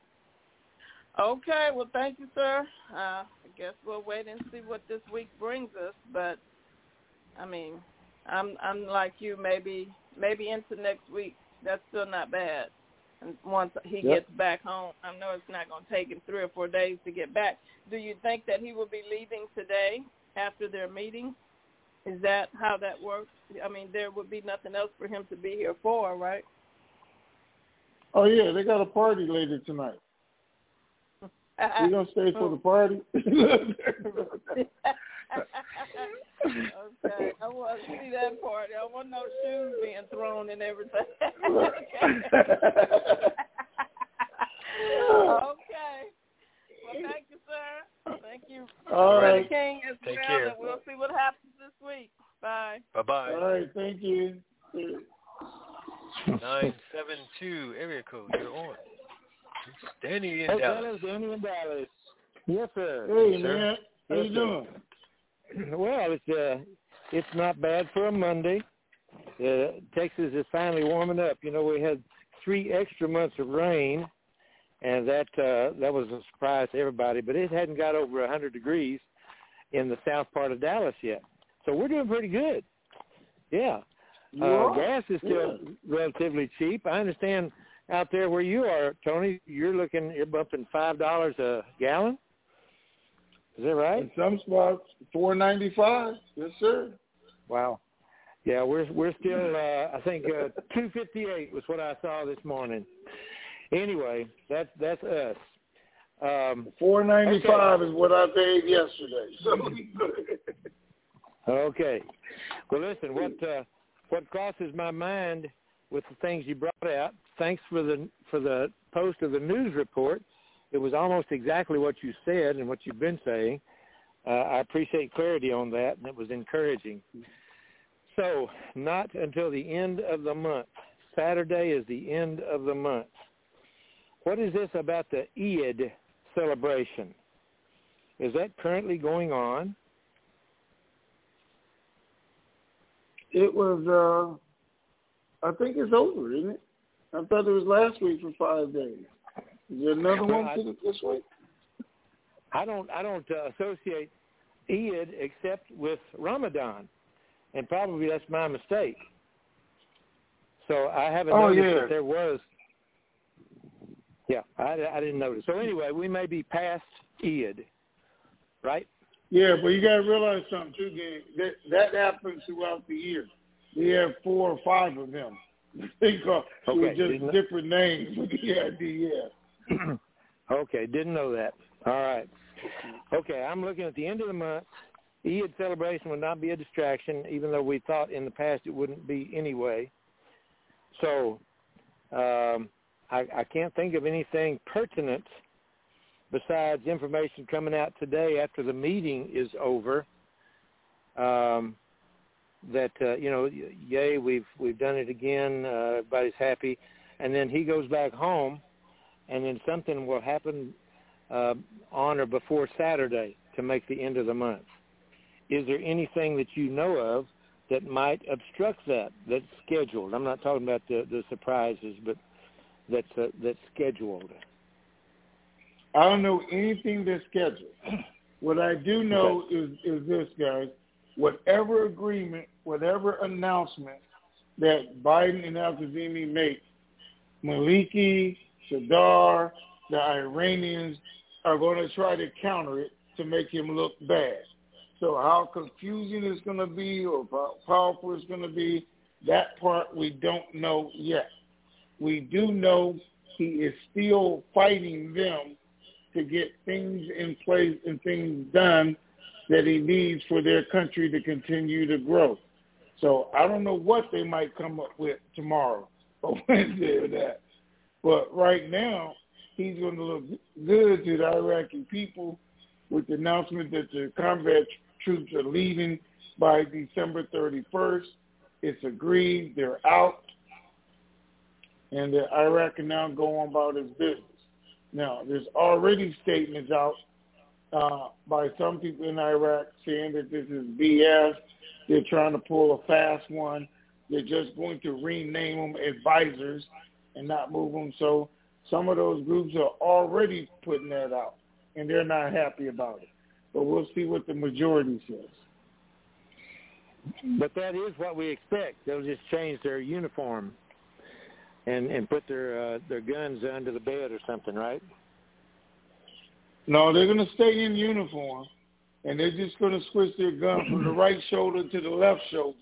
Okay. Well, thank you, sir. Uh, I guess we'll wait and see what this week brings us. But I mean, I'm I'm like you. Maybe maybe into next week. That's still not bad. And once he Yep. gets back home, I know it's not going to take him three or four days to get back. Do you think that he will be leaving today after their meeting? Is that how that works? I mean, there would be nothing else for him to be here for, right? Oh yeah, they got a party later tonight. You gonna stay for the party? (laughs) okay, I want to see that party. I want no shoes being thrown and everything. (laughs) (laughs) okay. Well, thank sir. Thank you, (laughs) All Brother right. King, as Take well. care. And we'll see what happens this week. Bye. Bye bye. All right, thank you. (laughs) Nine seven two area code. You're on. It's Danny in Hey, Dallas. fellas, Danny in Dallas. Yes, sir. Hey Yes, sir. man, how you Yes, sir. doing? (clears throat) Well, it's uh, it's not bad for a Monday. Uh, Texas is finally warming up. You know, we had three extra months of rain, and that uh, that was a surprise to everybody. But it hadn't got over 100 degrees in the south part of Dallas yet, so we're doing pretty good. Yeah, uh, gas is still relatively cheap. I understand out there where you are, Tony, you're looking you're bumping five dollars a gallon. Is that right? In some spots, four ninety five. Yes, sir. Wow. Yeah, we're we're still uh I think uh two fifty eight was what I saw this morning. Anyway, that's that's us. Um Four ninety five is what I paid yesterday. So (laughs) okay. Well listen, what uh what crosses my mind with the things you brought out, thanks for the for the post of the news report. It was almost exactly what you said and what you've been saying. Uh, I appreciate clarity on that, and it was encouraging. So, not until the end of the month. Saturday is the end of the month. What is this about the Eid celebration? Is that currently going on? it was. uh I think it's over, isn't it? I thought it was last week for five days. Is there another Well, one I- this week? I don't I don't uh, associate Eid except with Ramadan, and probably that's my mistake. So I haven't Oh, noticed yeah. that there was. Yeah, I, I didn't notice. So anyway, we may be past Eid, right? Yeah, but you got to realize something too, gang. That that happens throughout the year. We have four or five of them. (laughs) They call it was Okay, just didn't- different names with the EIDS. (clears throat) okay, didn't know that. All right. Okay, I'm looking at the end of the month. Eid celebration would not be a distraction, even though we thought in the past it wouldn't be anyway. So um, I, I can't think of anything pertinent besides information coming out today after the meeting is over. Um, that uh, you know, yay, we've we've done it again. Uh, everybody's happy, and then he goes back home, and then something will happen uh, on or before Saturday to make the end of the month. Is there anything that you know of that might obstruct that? That's scheduled. I'm not talking about the the surprises, but that's uh, that's scheduled. I don't know anything that's scheduled. (clears throat) What I do know is is this, guys. Whatever agreement, whatever announcement that Biden and Al Kadhimi make, Maliki, Sadr, the Iranians are going to try to counter it to make him look bad. So how confusing it's going to be or how powerful it's going to be, that part we don't know yet. We do know he is still fighting them to get things in place and things done that he needs for their country to continue to grow. So I don't know what they might come up with tomorrow or Wednesday or that. But right now, he's going to look good to the Iraqi people with the announcement that the combat troops are leaving by December 31st. It's agreed. They're out. And the Iraq can now go on about its business. Now, there's already statements out uh, by some people in Iraq saying that this is BS. They're trying to pull a fast one. They're just going to rename them advisors and not move them. So some of those groups are already putting that out, and they're not happy about it. But we'll see what the majority says. But that is what we expect. They'll just change their uniform and and put their uh, their guns under the bed or something, right? No, they're going to stay in uniform, and they're just going to switch their gun from the right (laughs) shoulder to the left shoulder,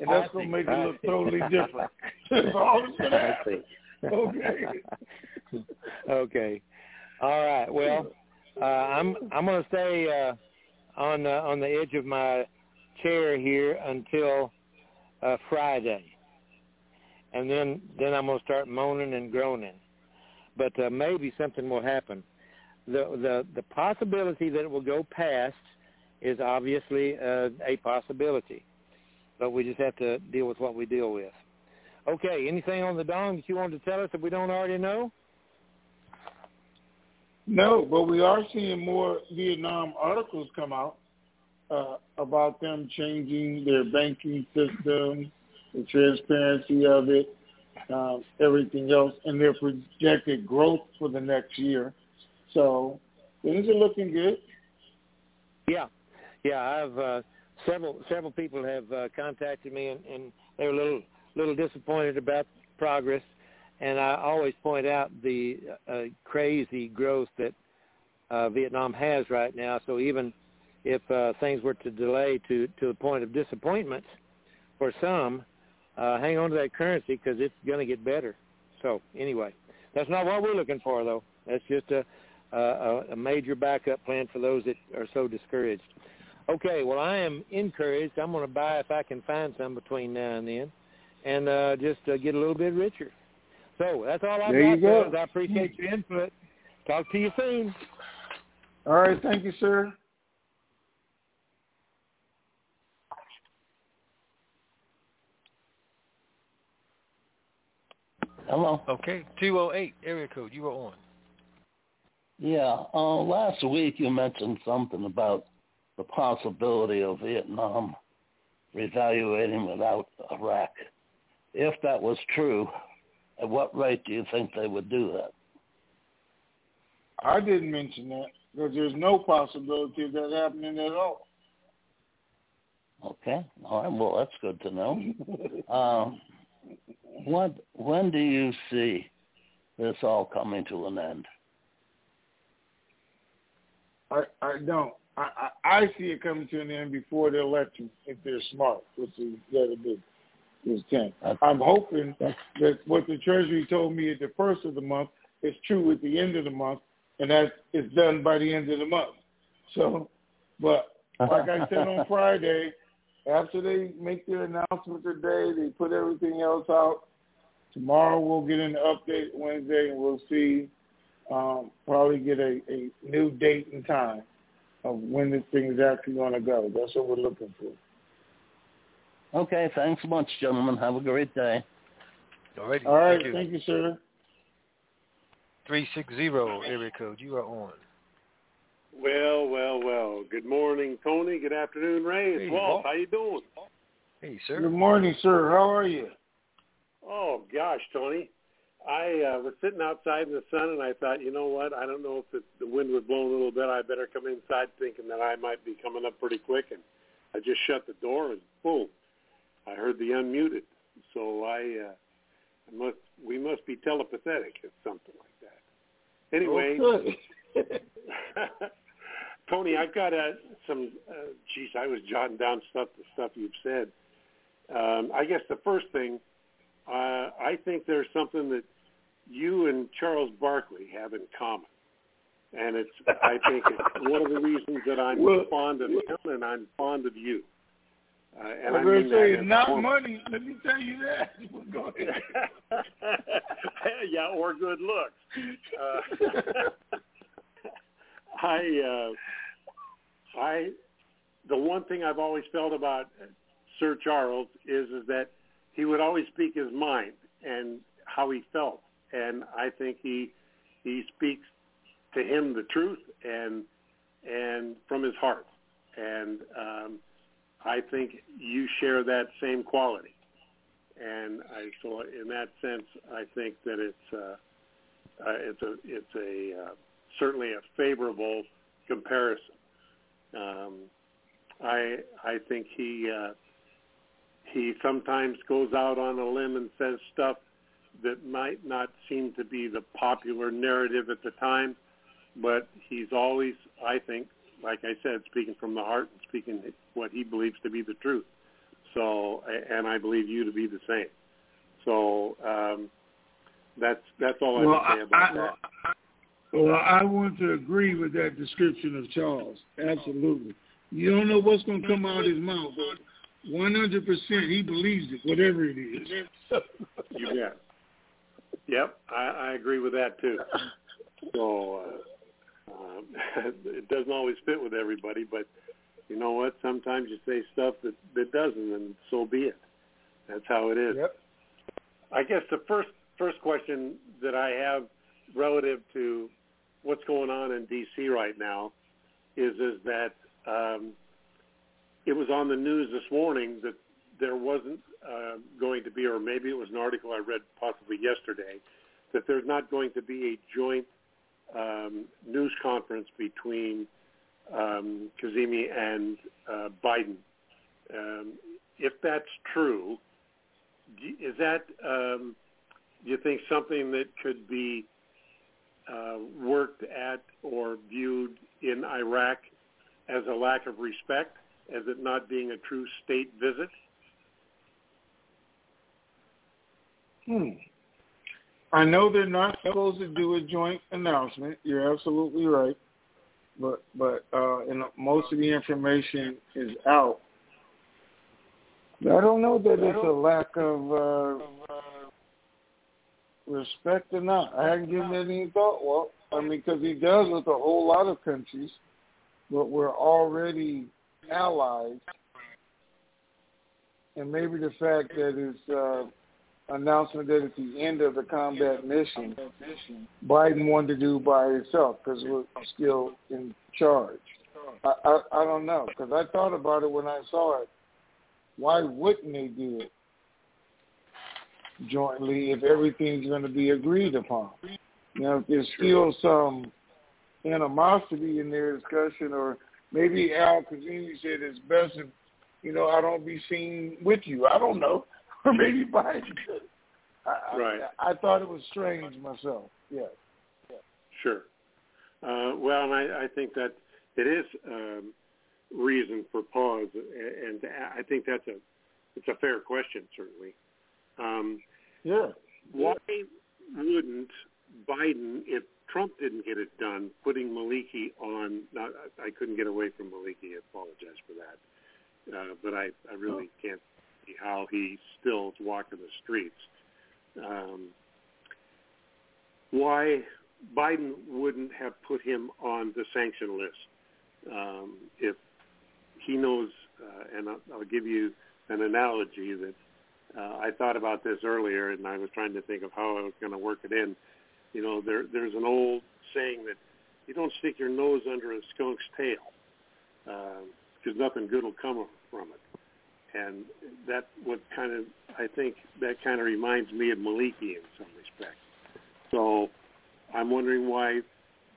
and that's going to make it look see. totally (laughs) different. (laughs) That's all that's going to I happen. Okay. okay. All right. Well, uh, I'm I'm going to stay uh, on uh, on the edge of my chair here until uh, Friday, and then then I'm going to start moaning and groaning. But uh, maybe something will happen. The the the possibility that it will go past is obviously uh, a possibility, but we just have to deal with what we deal with. Okay. Anything on the dong that you wanted to tell us that we don't already know? No, but we are seeing more Vietnam articles come out uh, about them changing their banking system, the transparency of it, um, everything else, and their projected growth for the next year. So things are looking good. Yeah, yeah. I've uh, several several people have uh, contacted me, and, and they're a little little disappointed about progress. And I always point out the uh, crazy growth that uh, Vietnam has right now. So even if uh, things were to delay to to the point of disappointment for some, uh, hang on to that currency because it's going to get better. So anyway, that's not what we're looking for, though. That's just a a, a major backup plan for those that are so discouraged. Okay, well I am encouraged. I'm going to buy if I can find some between now and then, and uh, just uh, get a little bit richer. So that's all I've There you got. go. fellas. I appreciate your input. Talk to you soon. All right, thank you, sir. Hello. Okay, 208 area code. You were on. Yeah. Uh, last week you mentioned something about the possibility of Vietnam reevaluating without Iraq. If that was true, at what rate do you think they would do that? I didn't mention that because there's no possibility of that happening at all. Okay. All right. Well, that's good to know. (laughs) Um, what? When do you see this all coming to an end? I, I don't. I, I, I see it coming to an end before the election if they're smart, which is the other big. is 10. I'm hoping that what the Treasury told me at the first of the month is true at the end of the month, and that is it's done by the end of the month. So, but (laughs) like I said on Friday, after they make their announcement today, they put everything else out. Tomorrow we'll get an update Wednesday, and we'll see. Um, probably get a, a new date and time of when this thing is actually going to go. That's what we're looking for. Okay, thanks much, gentlemen. Have a great day. Alrighty. All right, Thank you. thank you, sir. 360 area code. You are on. Well, well, well. Good morning, Tony. Good afternoon, Ray. It's Hey, Walt. Walt. How you doing? Hey, sir. Good morning, sir. How are you? Oh gosh, Tony. I uh, was sitting outside in the sun, and I thought, you know what? I don't know if the, the wind was blowing a little bit. I better come inside, thinking that I might be coming up pretty quick. And I just shut the door, and boom, I heard the unmuted. So I, uh, I must, we must be telepathetic or something like that. Anyway, Oh, good. (laughs) (laughs) Tony, I've got uh, some. Uh, geez, I was jotting down stuff, the stuff you've said. Um, I guess the first thing, uh, I think there's something that you and Charles Barkley have in common, and it's. I think it's one of the reasons that I'm Well- fond of him and I'm fond of you. Uh, and I'm I going mean to say it's not a- money. Let me tell you that. (laughs) Go ahead. (laughs) yeah, or good looks. Uh, (laughs) I, uh, I, the one thing I've always felt about Sir Charles is is that he would always speak his mind and how he felt, and I think he he speaks to him the truth and and from his heart, and um, I think you share that same quality, and I so in that sense I think that it's uh, uh, it's a it's a uh, certainly a favorable comparison. Um, I I think he uh, he sometimes goes out on a limb and says stuff that might not seem to be the popular narrative at the time, but he's always I think like I said speaking from the heart and speaking what he believes to be the truth. So and I believe you to be the same. So um, that's that's all I Well, have to say about I- that. Well, I want to agree with that description of Charles. Absolutely. You don't know what's going to come out of his mouth, but 100% he believes it, whatever it is. (laughs) You bet. Yep, I, I agree with that too. So uh, um, (laughs) it doesn't always fit with everybody, but you know what? Sometimes you say stuff that that doesn't, and so be it. That's how it is. Yep. I guess the first first question that I have relative to what's going on in D.C. right now is is that um, it was on the news this morning that there wasn't uh, going to be, or maybe it was an article I read possibly yesterday, that there's not going to be a joint um, news conference between um, Kadhimi and uh, Biden. Um, if that's true, is that um, do you think something that could be worked at or viewed in Iraq as a lack of respect, as it not being a true state visit? Hmm. I know they're not supposed to do a joint announcement. You're absolutely right, but but uh, and most of the information is out. I don't know that it's a lack of uh, respect or not. I hadn't given it any thought. Well, I mean, because he does with a whole lot of countries, but we're already allies, and maybe the fact that his uh, announcement that at the end of the combat mission, Biden wanted to do by himself because we're still in charge. I, I, I don't know because I thought about it when I saw it. Why wouldn't they do it jointly if everything's going to be agreed upon? Know, if there's still some animosity in their discussion, or maybe Al-Kadhimi said it's best if you know I don't be seen with you. I don't know, (laughs) or maybe Biden. did. I, Right. I, I thought it was strange myself. Yes. Sure. Uh, well, and I, I think that it is um, reason for pause, and and I think that's a it's a fair question, certainly. Um, yeah. Why wouldn't Biden, if Trump didn't get it done, putting Maliki on? Now, I couldn't get away from Maliki. I apologize for that, uh, but I, I really can't see how he still is walking the streets. Um, why Biden wouldn't have put him on the sanction list um, if he knows, uh, and I'll, I'll give you an analogy that uh, I thought about this earlier, and I was trying to think of how I was going to work it in. You know, there, there's an old saying that you don't stick your nose under a skunk's tail because uh, nothing good will come from it. And that what kind of I think that kind of reminds me of Maliki in some respects. So I'm wondering why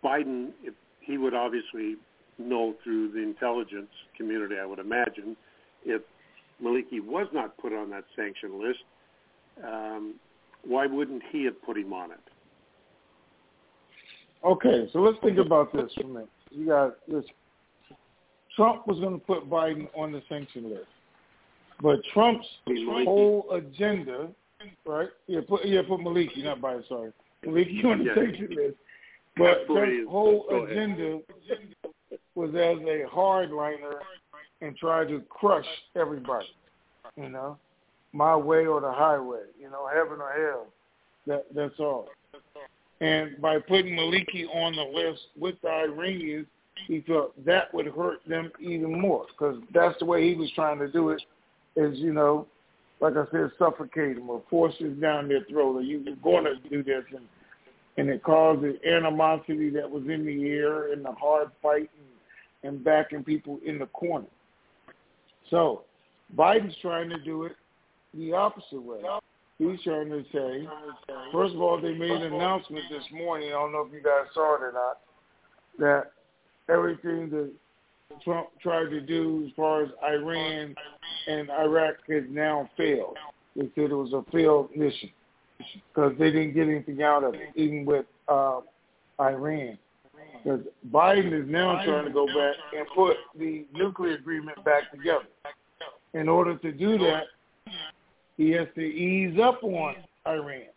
Biden, if he would obviously know through the intelligence community, I would imagine, if Maliki was not put on that sanction list, um, why wouldn't he have put him on it? Okay, so let's think about this for a minute. You got this. Trump was going to put Biden on the sanction list, but Trump's whole agenda, right? Yeah, put yeah, put Maliki, not Biden. Sorry, Maliki on the yes. sanction list. But Trump's whole agenda was as a hardliner and try to crush everybody. You know, my way or the highway. You know, heaven or hell. That that's all. And by putting Maliki on the list with the Iranians, he felt that would hurt them even more because that's the way he was trying to do it. Is you know, like I said, suffocate them or force it down their throat, or you're going to do this, and and it caused the animosity that was in the air and the hard fight and, and backing people in the corner. So Biden's trying to do it the opposite way. He's trying to say, first of all, they made an announcement this morning. I don't know if you guys saw it or not, that everything that Trump tried to do as far as Iran and Iraq has now failed. They said it was a failed mission because they didn't get anything out of it, even with uh, Iran. Because Biden is now trying to go back and put the nuclear agreement back together. In order to do that, he has to ease up on Iran.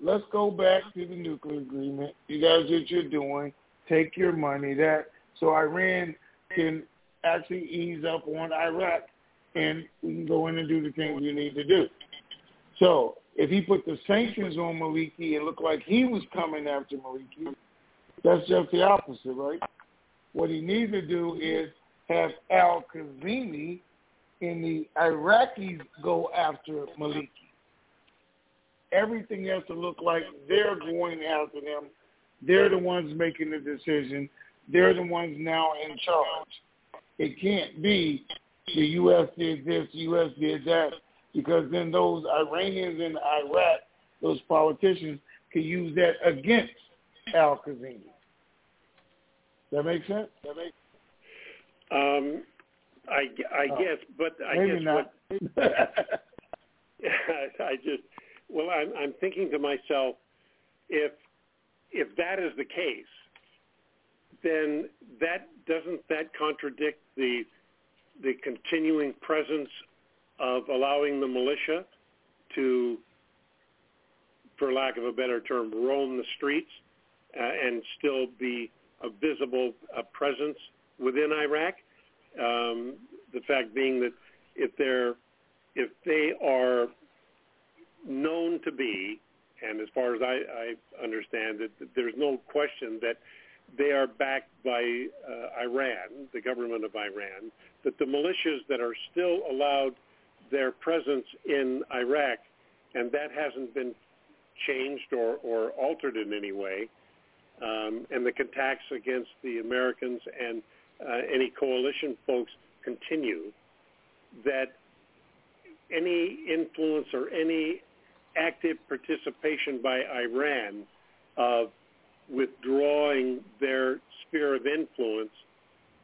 Let's go back to the nuclear agreement. You guys what you're doing. Take your money. That so Iran can actually ease up on Iraq, and we can go in and do the things we need to do. So if he put the sanctions on Maliki, it looked like he was coming after Maliki. That's just the opposite, right? What he needs to do is have Al Kazemi and the Iraqis go after Maliki. Everything has to look like they're going after them. They're the ones making the decision. They're the ones now in charge. It can't be the U.S. did this, the U.S. did that, because then those Iranians in Iraq, those politicians, can use that against Al-Kadhimi. That make sense? That make um, I, I oh, guess, but I guess not. what (laughs) I just well, I'm I'm thinking to myself, if if that is the case, then that doesn't that contradict the the continuing presence of allowing the militia to, for lack of a better term, roam the streets uh, and still be a visible uh, presence within Iraq. Um, the fact being that if they're if they are known to be, and as far as I, I understand it, there's no question that they are backed by uh, Iran, the government of Iran, that the militias that are still allowed their presence in Iraq, and that hasn't been changed or, or altered in any way, um, and the attacks against the Americans and uh, any coalition folks continue, that any influence or any active participation by Iran of withdrawing their sphere of influence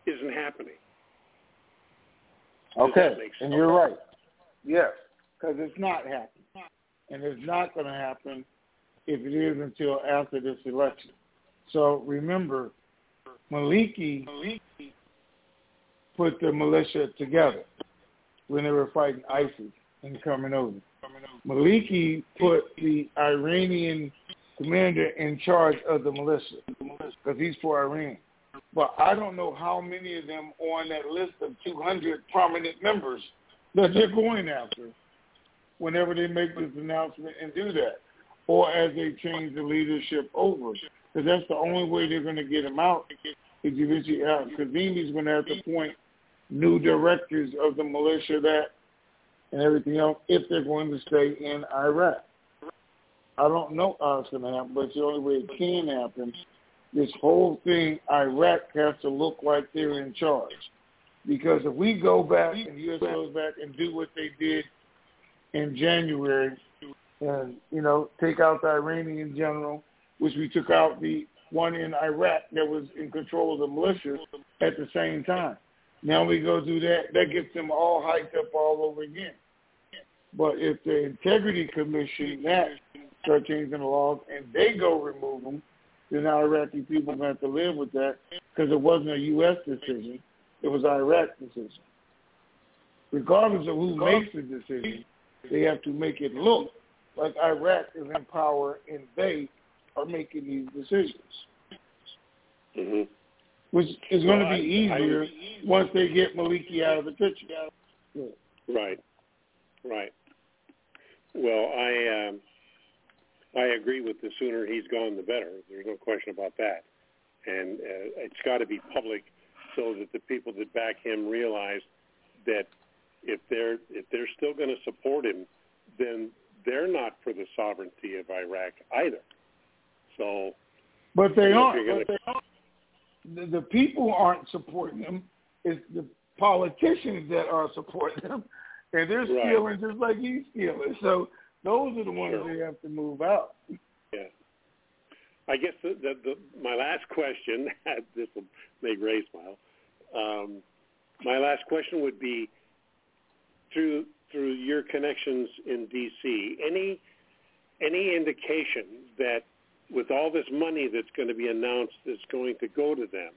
isn't happening. okay, and you're right. Yes, because it's not happening. And it's not going to happen if it is until after this election. So remember, Maliki put the militia together. when they were fighting ISIS and coming over. Maliki put the Iranian commander in charge of the militia because he's for Iran. But I don't know how many of them on that list of 200 prominent members that they're going after whenever they make this announcement and do that, or as they change the leadership over. Because that's the only way they're going to get them out is eventually uh, out. Kadhimi's going to have to appoint new directors of the militia that and everything else if they're going to stay in Iraq. I don't know how it's going to happen, but it's the only way it can happen. This whole thing, Iraq has to look like they're in charge. Because if we go back and the U.S. goes back and do what they did in January and, you know, take out the Iranian general, which we took out the one in Iraq that was in control of the militias at the same time. Now we go do that. That gets them all hyped up all over again. But if the Integrity Commission that start changing the laws and they go remove them, then Iraqi people are going to have to live with that because it wasn't a U.S. decision. It was Iraq decision. Regardless of who makes the decision, they have to make it look like Iraq is in power and they are making these decisions. Mm-hmm. Which is going to be I- I- easier once they get Maliki out of the picture. Yeah. Right, right. Well, I um, I agree with the sooner he's gone, the better. There's no question about that. And uh, it's got to be public so that the people that back him realize that if they're if they're still going to support him, then they're not for the sovereignty of Iraq either. So, But they aren't. you're But they aren't. The, the people aren't supporting them. It's the politicians that are supporting them, and they're Right. stealing just like he's stealing. So those are the ones Sure. they have to move out. Yeah. I guess the, the, the my last question, (laughs) this will make Ray smile. Um, my last question would be through through your connections in DC, any any indication that with all this money that's going to be announced that's going to go to them,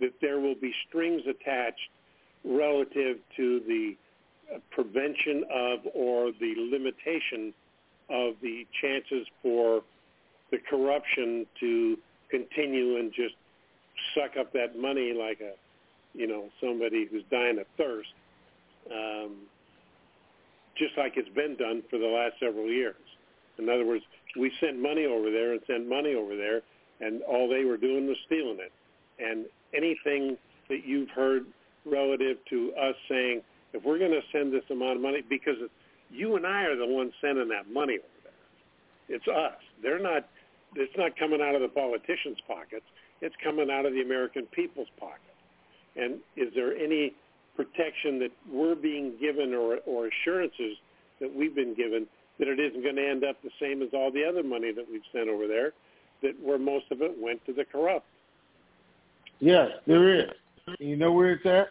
that there will be strings attached relative to the prevention of or the limitation of the chances for the corruption to continue and just suck up that money like a, you know, somebody who's dying of thirst, um, just like it's been done for the last several years. In other words, we sent money over there and sent money over there, and all they were doing was stealing it. And anything that you've heard relative to us saying, if we're going to send this amount of money, because you and I are the ones sending that money over there. It's us. They're not. It's not coming out of the politicians' pockets. It's coming out of the American people's pockets. And is there any protection that we're being given or, or assurances that we've been given that it isn't going to end up the same as all the other money that we've sent over there, that where most of it went to the corrupt? Yes, there is. You know where it's at?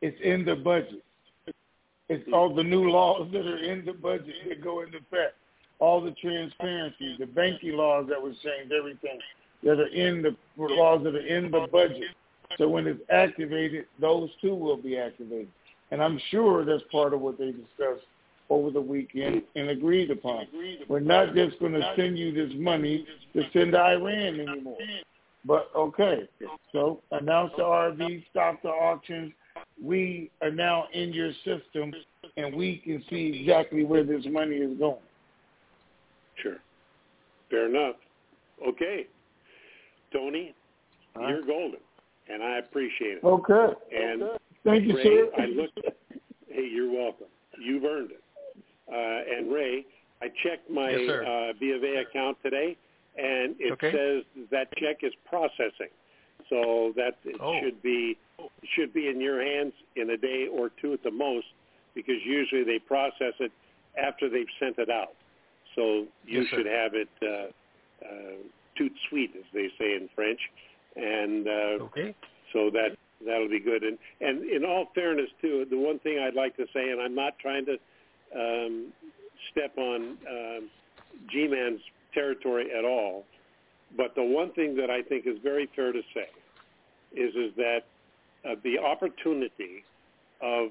It's in the budget. It's all the new laws that are in the budget that go into effect. All the transparency, the banking laws that was changed, everything that are in the laws that are in the budget. So when it's activated, those too will be activated. And I'm sure that's part of what they discussed over the weekend and agreed upon. We're not just going to send you this money to send to Iran anymore. But okay, so announce the RV, stop the auctions. We are now in your system, and we can see exactly where this money is going. Sure. Fair enough. Okay. Tony, you're golden, and I appreciate it. Okay. And Thank you, Ray, sir. I looked. Hey, you're welcome. You've earned it. Uh, and Ray, I checked my Yes, uh, B of A account today, and it Okay. says that check is processing. So that it Oh. should be it should be in your hands in a day or two at the most, because usually they process it after they've sent it out. So you Yes, should have it uh, uh, tout suite, as they say in French, and uh, Okay. so that that'll be good. And and in all fairness, too, the one thing I'd like to say, and I'm not trying to um, step on um, G-Man's territory at all, but the one thing that I think is very fair to say is is that uh, the opportunity of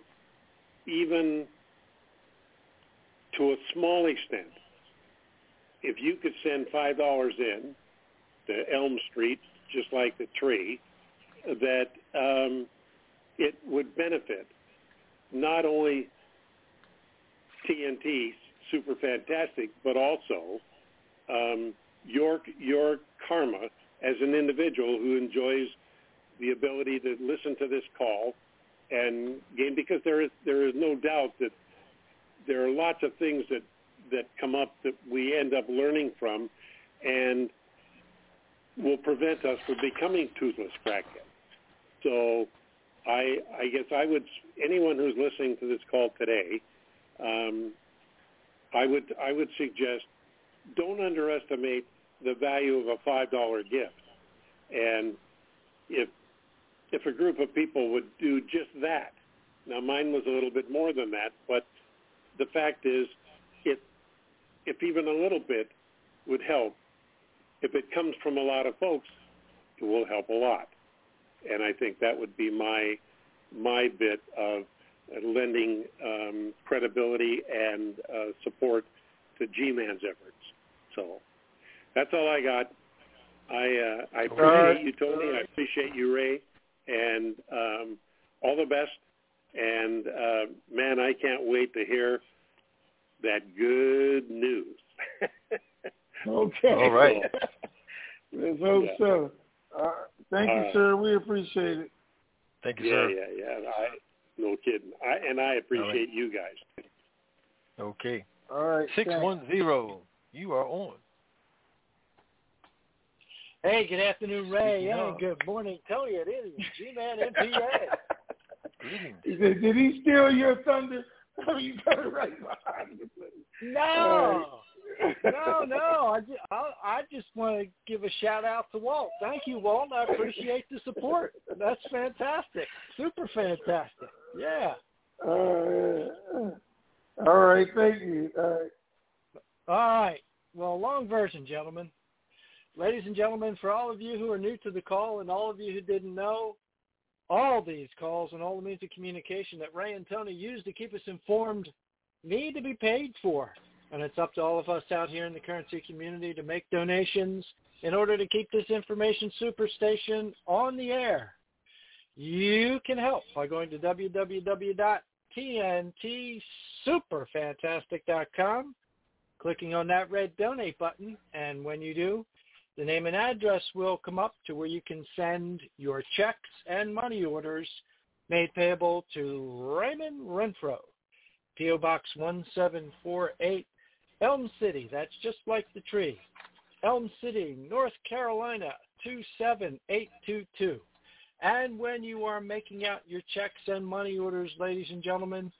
even to a small extent, if you could send five dollars in to Elm Street, just like the tree, that um, it would benefit not only TNT super fantastic, but also um, your your karma as an individual who enjoys the ability to listen to this call and gain because there is there is no doubt that there are lots of things that that come up that we end up learning from and will prevent us from becoming toothless crackheads. So I I guess I would anyone who's listening to this call today, um, I would I would suggest don't underestimate the value of a five dollar gift. And if if a group of people would do just that, now mine was a little bit more than that, but the fact is, if if even a little bit would help, if it comes from a lot of folks, it will help a lot. And I think that would be my my bit of lending um, credibility and uh, support to G-Man's efforts. So that's all I got. I uh, I appreciate you, Tony. I appreciate you, Ray, and um, all the best. And uh, man, I can't wait to hear that good news. (laughs) okay. All right. (laughs) Let's hope Yeah. so. Uh, thank you, Uh, sir. We appreciate it. Thank you, yeah, sir. yeah, yeah. I, no kidding. I, and I appreciate you guys. Okay. All right. Six thanks. one zero. You are on. Hey, good afternoon, Ray. Speaking Hey, of. good morning, Tony. It is G-Man MPA. He said, did he steal your thunder? (laughs) you got it right behind you. No, no, (laughs) no. I just, I, I just want to give a shout out to Walt. Thank you, Walt. I appreciate the support. That's fantastic. Super fantastic. Yeah. Uh, all right. Thank you. All right. All right. Well, long version, gentlemen. Ladies and gentlemen, for all of you who are new to the call and all of you who didn't know, all these calls and all the means of communication that Ray and Tony use to keep us informed need to be paid for. And it's up to all of us out here in the currency community to make donations in order to keep this information superstation on the air. You can help by going to www.tntsuperfantastic.com, clicking on that red donate button, and when you do, the name and address will come up to where you can send your checks and money orders made payable to Raymond Renfro, P.O. Box 1748, Elm City, that's just like the tree, Elm City, North Carolina 27822. And when you are making out your checks and money orders, ladies and gentlemen,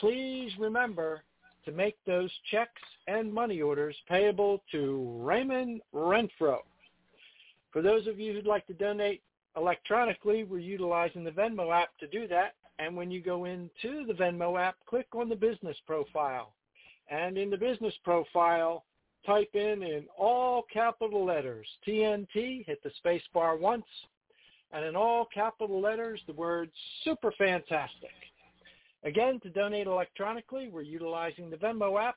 please remember to make those checks and money orders payable to Raymond Renfro. For those of you who'd like to donate electronically, we're utilizing the Venmo app to do that. And when you go into the Venmo app, click on the business profile. And in the business profile, type in in all capital letters TNT, hit the space bar once, and in all capital letters, the word super fantastic. Again, to donate electronically, we're utilizing the Venmo app.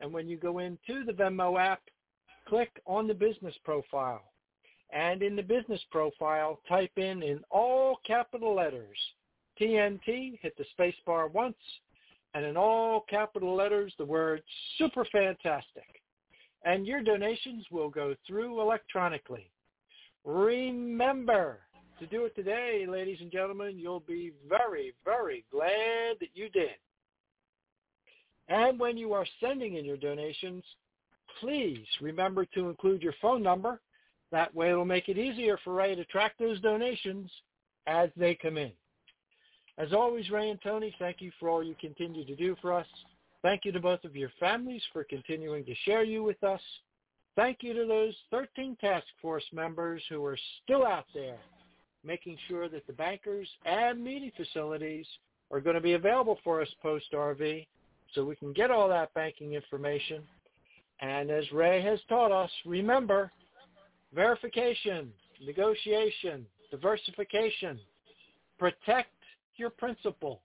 And when you go into the Venmo app, click on the business profile. And in the business profile, type in in all capital letters TNT, hit the space bar once, and in all capital letters, the word super fantastic. And your donations will go through electronically. Remember, to do it today, ladies and gentlemen, you'll be very, very glad that you did. And when you are sending in your donations, please remember to include your phone number. That way it'll make it easier for Ray to track those donations as they come in. As always, Ray and Tony, thank you for all you continue to do for us. Thank you to both of your families for continuing to share you with us. Thank you to those 13 task force members who are still out there making sure that the bankers and meeting facilities are going to be available for us post RV so we can get all that banking information. And as Ray has taught us, remember, verification, negotiation, diversification, protect your principal.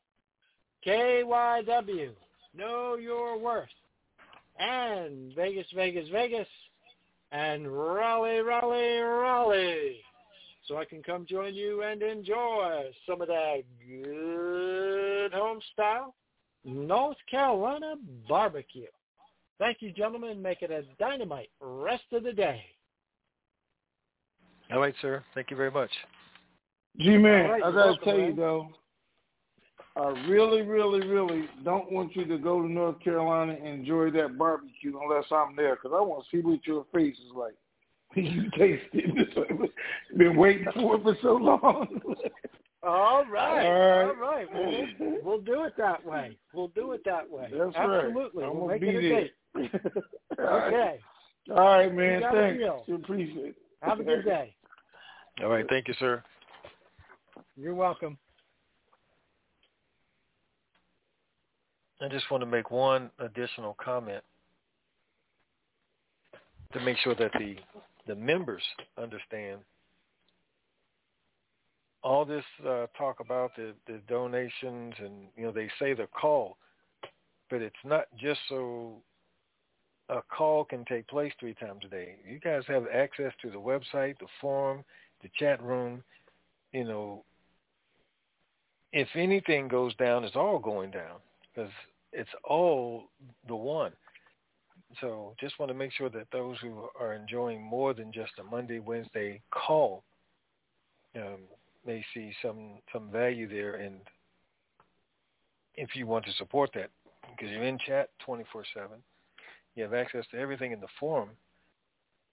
KYW, Know Your Worth, and Vegas, Vegas, Vegas, and Raleigh, Raleigh, Raleigh. So I can come join you and enjoy some of that good home style North Carolina barbecue. Thank you, gentlemen. Make it a dynamite rest of the day. All right, sir. Thank you very much. G-Man, All right, I gotta welcome, tell you though, I really, really, really don't want you to go to North Carolina and enjoy that barbecue unless I'm there, because I want to see what your face is like. (laughs) you taste it. Been waiting for it for so long. All right. All All right. Well, we'll, we'll do it that way. We'll do it that way. That's right. Absolutely. I'm We'll gonna make be it a there. date. (laughs) All right. Okay. All right, You man. Thanks. deal. Appreciate it. Have a good day. All right. Thank you, sir. You're welcome. I just want to make one additional comment to make sure that the the members understand all this uh, talk about the, the donations and you know they say the call, but it's not just so a call can take place three times a day. You guys have access to the website, the forum, the chat room. You know, if anything goes down, it's all going down because it's all the one. So just want to make sure that those who are enjoying more than just a Monday, Wednesday call um, may see some some value there. And if you want to support that, because you're in chat 24/7, you have access to everything in the forum.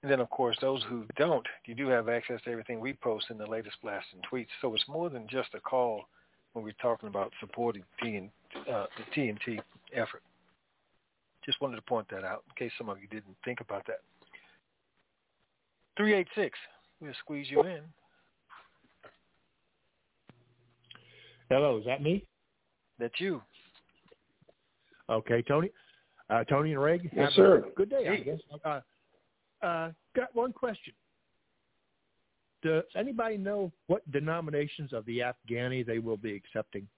And then, of course, those who don't, you do have access to everything we post in the latest blasts and tweets. So it's more than just a call when we're talking about supporting TN, uh, the TNT effort. Just wanted to point that out in case some of you didn't think about that. 386, we'll squeeze you in. Hello, is that me? That's you. Okay, Tony. Uh, Tony and Reg. Yes, have a sir. Good day, I guess. Uh, uh, got one question. Does anybody know what denominations of the Afghani they will be accepting?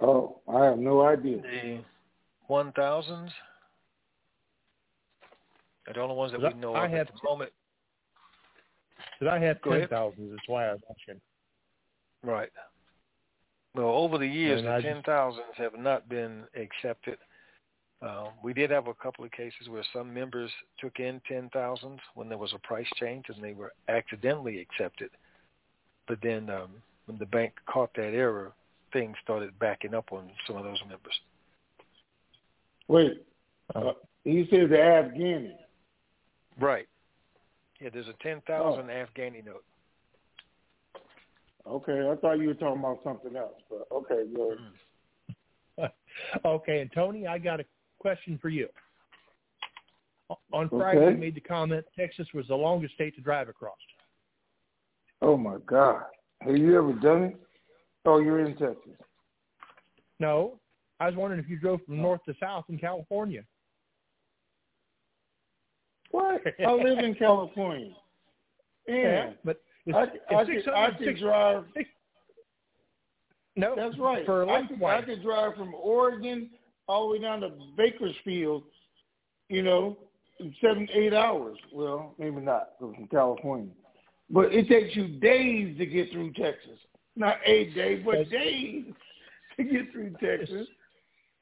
Oh, I have no idea. The 1000s are the only ones that we know I of have at the moment. Because I have Go ten ahead. thousand. That's why I was asking. Right. Well, over the years, And the ten thousands have not been accepted. Uh, we did have a couple of cases where some members took in ten thousands when there was a price change and they were accidentally accepted. But then um, when the bank caught that error, things started backing up on some of those members. Wait, uh, he said the Afghani. Right. Yeah, there's a ten thousand Afghani note. Okay, I thought you were talking about something else, but okay, good. (laughs) okay, and Tony, I got a question for you. On Friday, Okay. you made the comment Texas was the longest state to drive across. Oh my God, have you ever done it? Oh, you're in Texas. No, I was wondering if you drove from north to south in California. What? I live in California. (laughs) Yeah, but it's, I, it's I, could, I could six- drive. No, that's right. for I could, I could drive from Oregon all the way down to Bakersfield. You know, in seven, eight hours. Well, maybe not 'cause from California, but it takes you days to get through Texas. Not eight days, but days to get through Texas.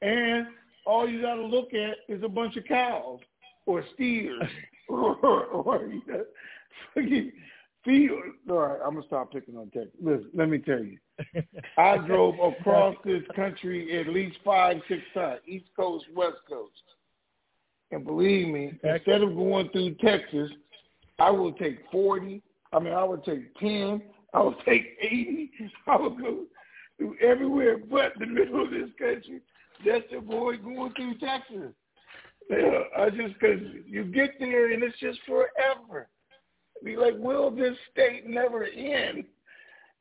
And all you got to look at is a bunch of cows or steers (laughs) (laughs) or, or you know, field. All right, I'm gonna stop picking on Texas. Listen, let me tell you. I drove across this country at least five, six times, East Coast, West Coast. And believe me, instead of going through Texas, I would take 40. I mean, I would take 10. I would take 80. I would go through everywhere but the middle of this country just to avoid going through Texas. Yeah, I just, because you get there and it's just forever. Be like, will this state never end?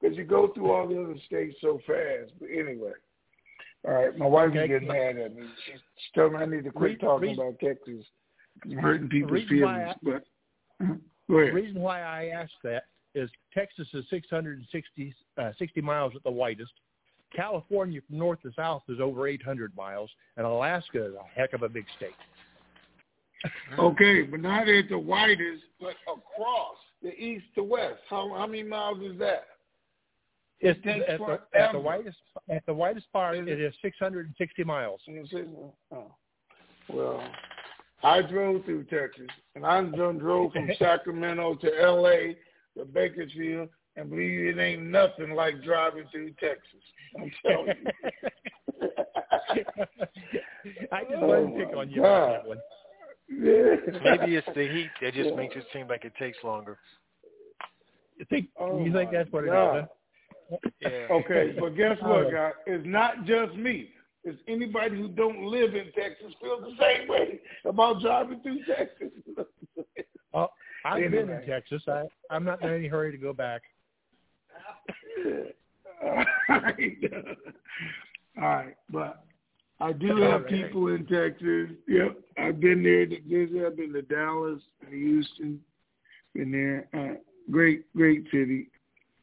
Because you go through all the other states so fast. But anyway, all right, my wife is Okay. getting mad at me. She's, telling me I need to quit Re- talking re- about Texas. I'm hurting people's reason feelings. I- But go The reason why I asked that is Texas is 660 uh, 60 miles at the widest, California from north to south is over 800 miles, and Alaska is a heck of a big state. Okay, but not at the widest, but across the east to west. How how many miles is that? It's It at the, at the widest at the widest part. It is 660 miles. Oh. Well, I drove through Texas, and I done drove from (laughs) Sacramento to L.A. to Bakersfield, and believe it ain't nothing like driving through Texas. I'm telling you. (laughs) I just Oh, wanted to pick on you God. that one. Maybe it's the heat that just Yeah. makes it seem like it takes longer. You think Oh, you think that's what God. it is? Huh? Yeah. Okay, but guess (laughs) oh. what, right. guys? It's not just me. It's anybody who don't live in Texas feels the same way about driving through Texas. Oh, I've been in Texas. I I'm not in any hurry to go back. (laughs) All right, but I do have people in Texas. Yep, I've been there to visit. I've been to Dallas, Houston, been there. Uh, great, great city,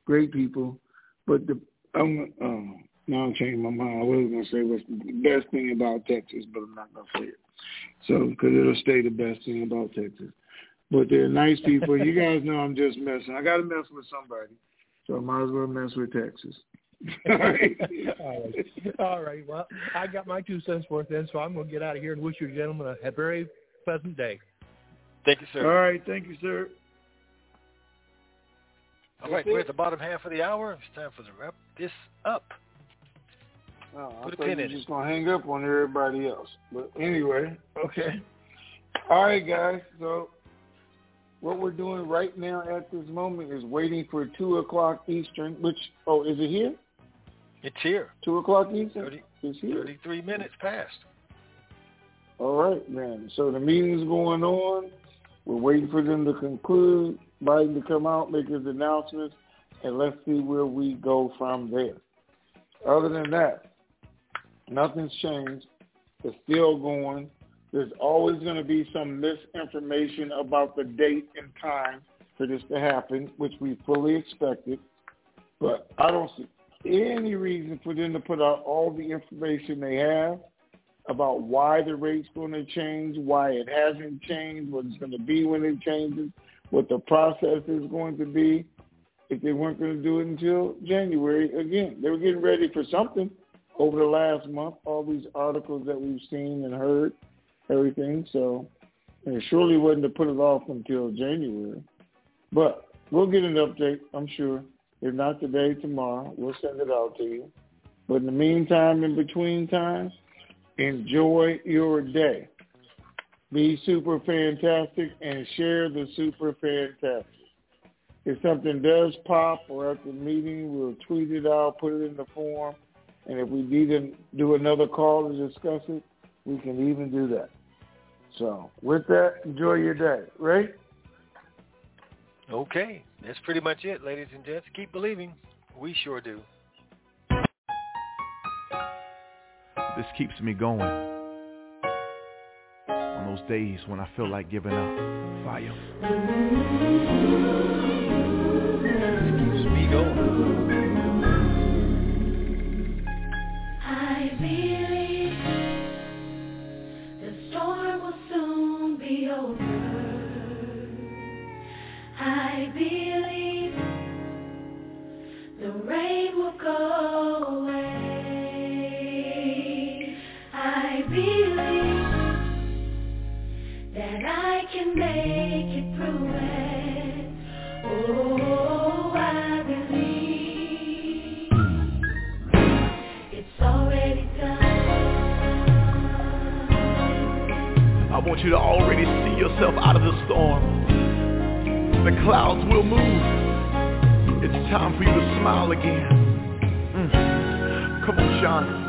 great people. But the I'm um, now I'm changing my mind. I was gonna say what's the best thing about Texas, but I'm not gonna say it. So because it'll stay the best thing about Texas. But they're nice people. you guys know I'm just messing. I got to mess with somebody, so I might as well mess with Texas. All right. (laughs) All right. All right. Well, I got my two cents worth in, so I'm going to get out of here and wish you gentlemen a very pleasant day. Thank you, sir. All right. Thank you, sir. All right, we're at the bottom half of the hour. It's time for the wrap this up. Oh, I Put a thought pin you in were just gonna hang up on everybody else. But anyway, okay. All right, guys. So what we're doing right now at this moment is waiting for two o'clock Eastern. Which oh, is it here? It's here. Two o'clock Eastern. 30, It's here. 33 minutes past. All right, man. So the meeting's going on. We're waiting for them to conclude, Biden to come out, make his announcements, and let's see where we go from there. Other than that, nothing's changed. It's still going. There's always going to be some misinformation about the date and time for this to happen, which we fully expected. But I don't see any reason for them to put out all the information they have about why the rate's going to change, why it hasn't changed, what it's going to be when it changes, what the process is going to be. If they weren't going to do it until January, again, they were getting ready for something over the last month. All these articles that we've seen and heard, everything. So it surely wasn't to put it off until January. But we'll get an update, I'm sure. If not today, tomorrow, we'll send it out to you. But in the meantime, in between times, enjoy your day. Be super fantastic and share the super fantastic. If something does pop or at the meeting, we'll tweet it out, put it in the form. And if we need to do another call to discuss it, we can even do that. So with that, enjoy your day. Right? Okay, that's pretty much it, ladies and gents. Keep believing. We sure do. This keeps me going. On those days when I feel like giving up. Fire. This Keeps me going. I want you to already see yourself out of the storm. The clouds will move. It's time for you to smile again. Mm. Come on, Sean.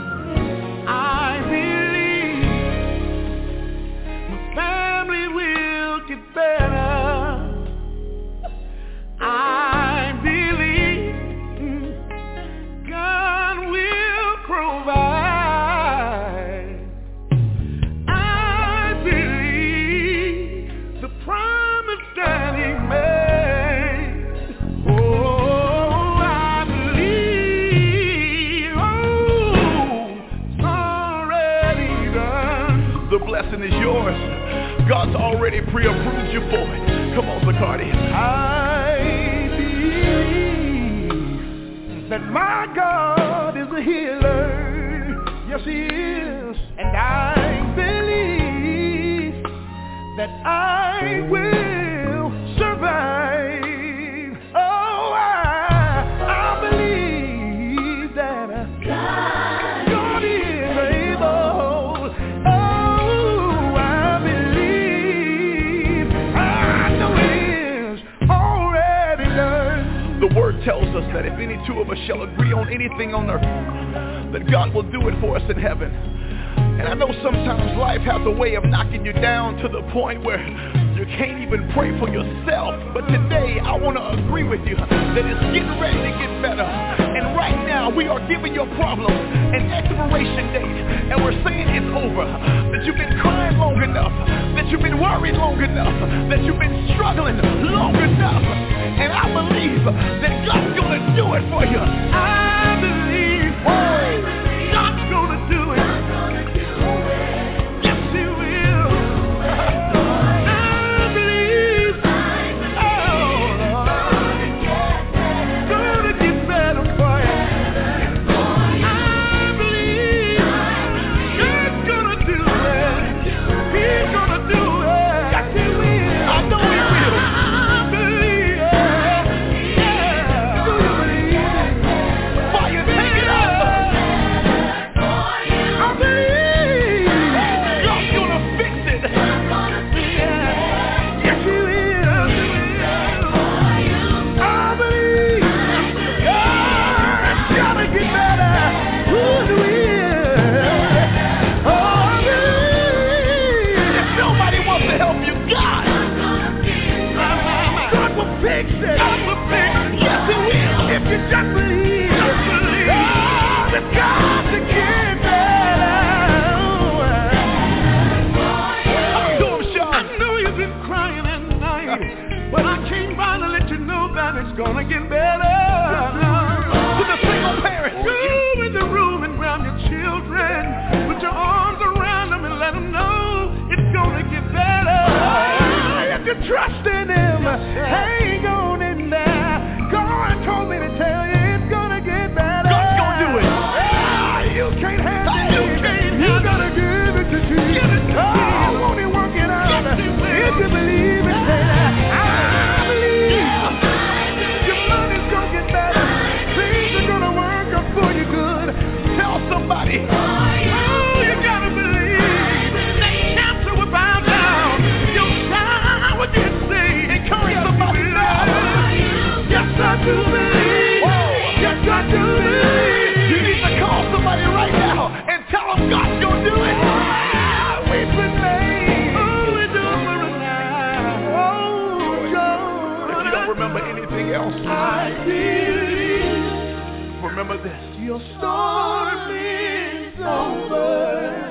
Remember this. Your storm is over.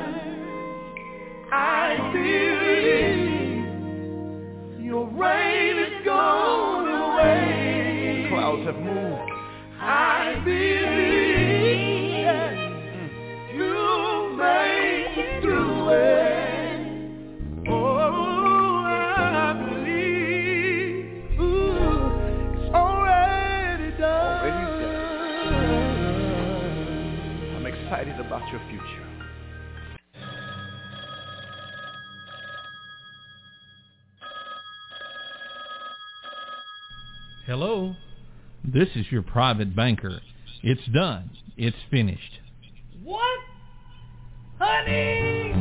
I believe. Your rain is gone away. Clouds have moved. I believe you make it through it. Hello. This is your private banker. It's done. It's finished. What? Honey!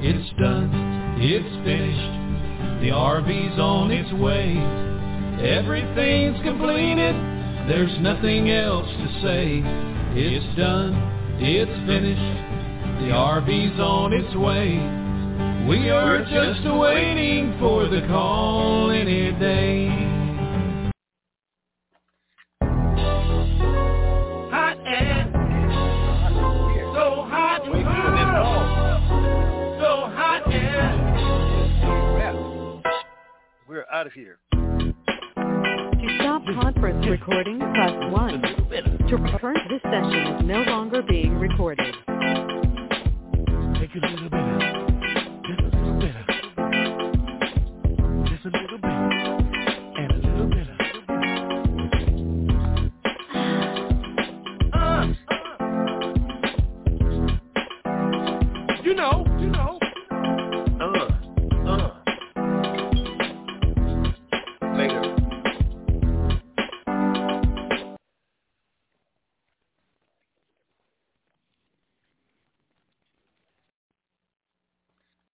It's done. It's finished. The RV's on its way. Everything's completed. There's nothing else to say. It's done. It's finished. The RV's on its way. We are just waiting for the call any day. Hot and so hot, so hot and we're out of here. To stop conference recording, press one. To confirm this session is no longer being recorded. Take a little bit. Know.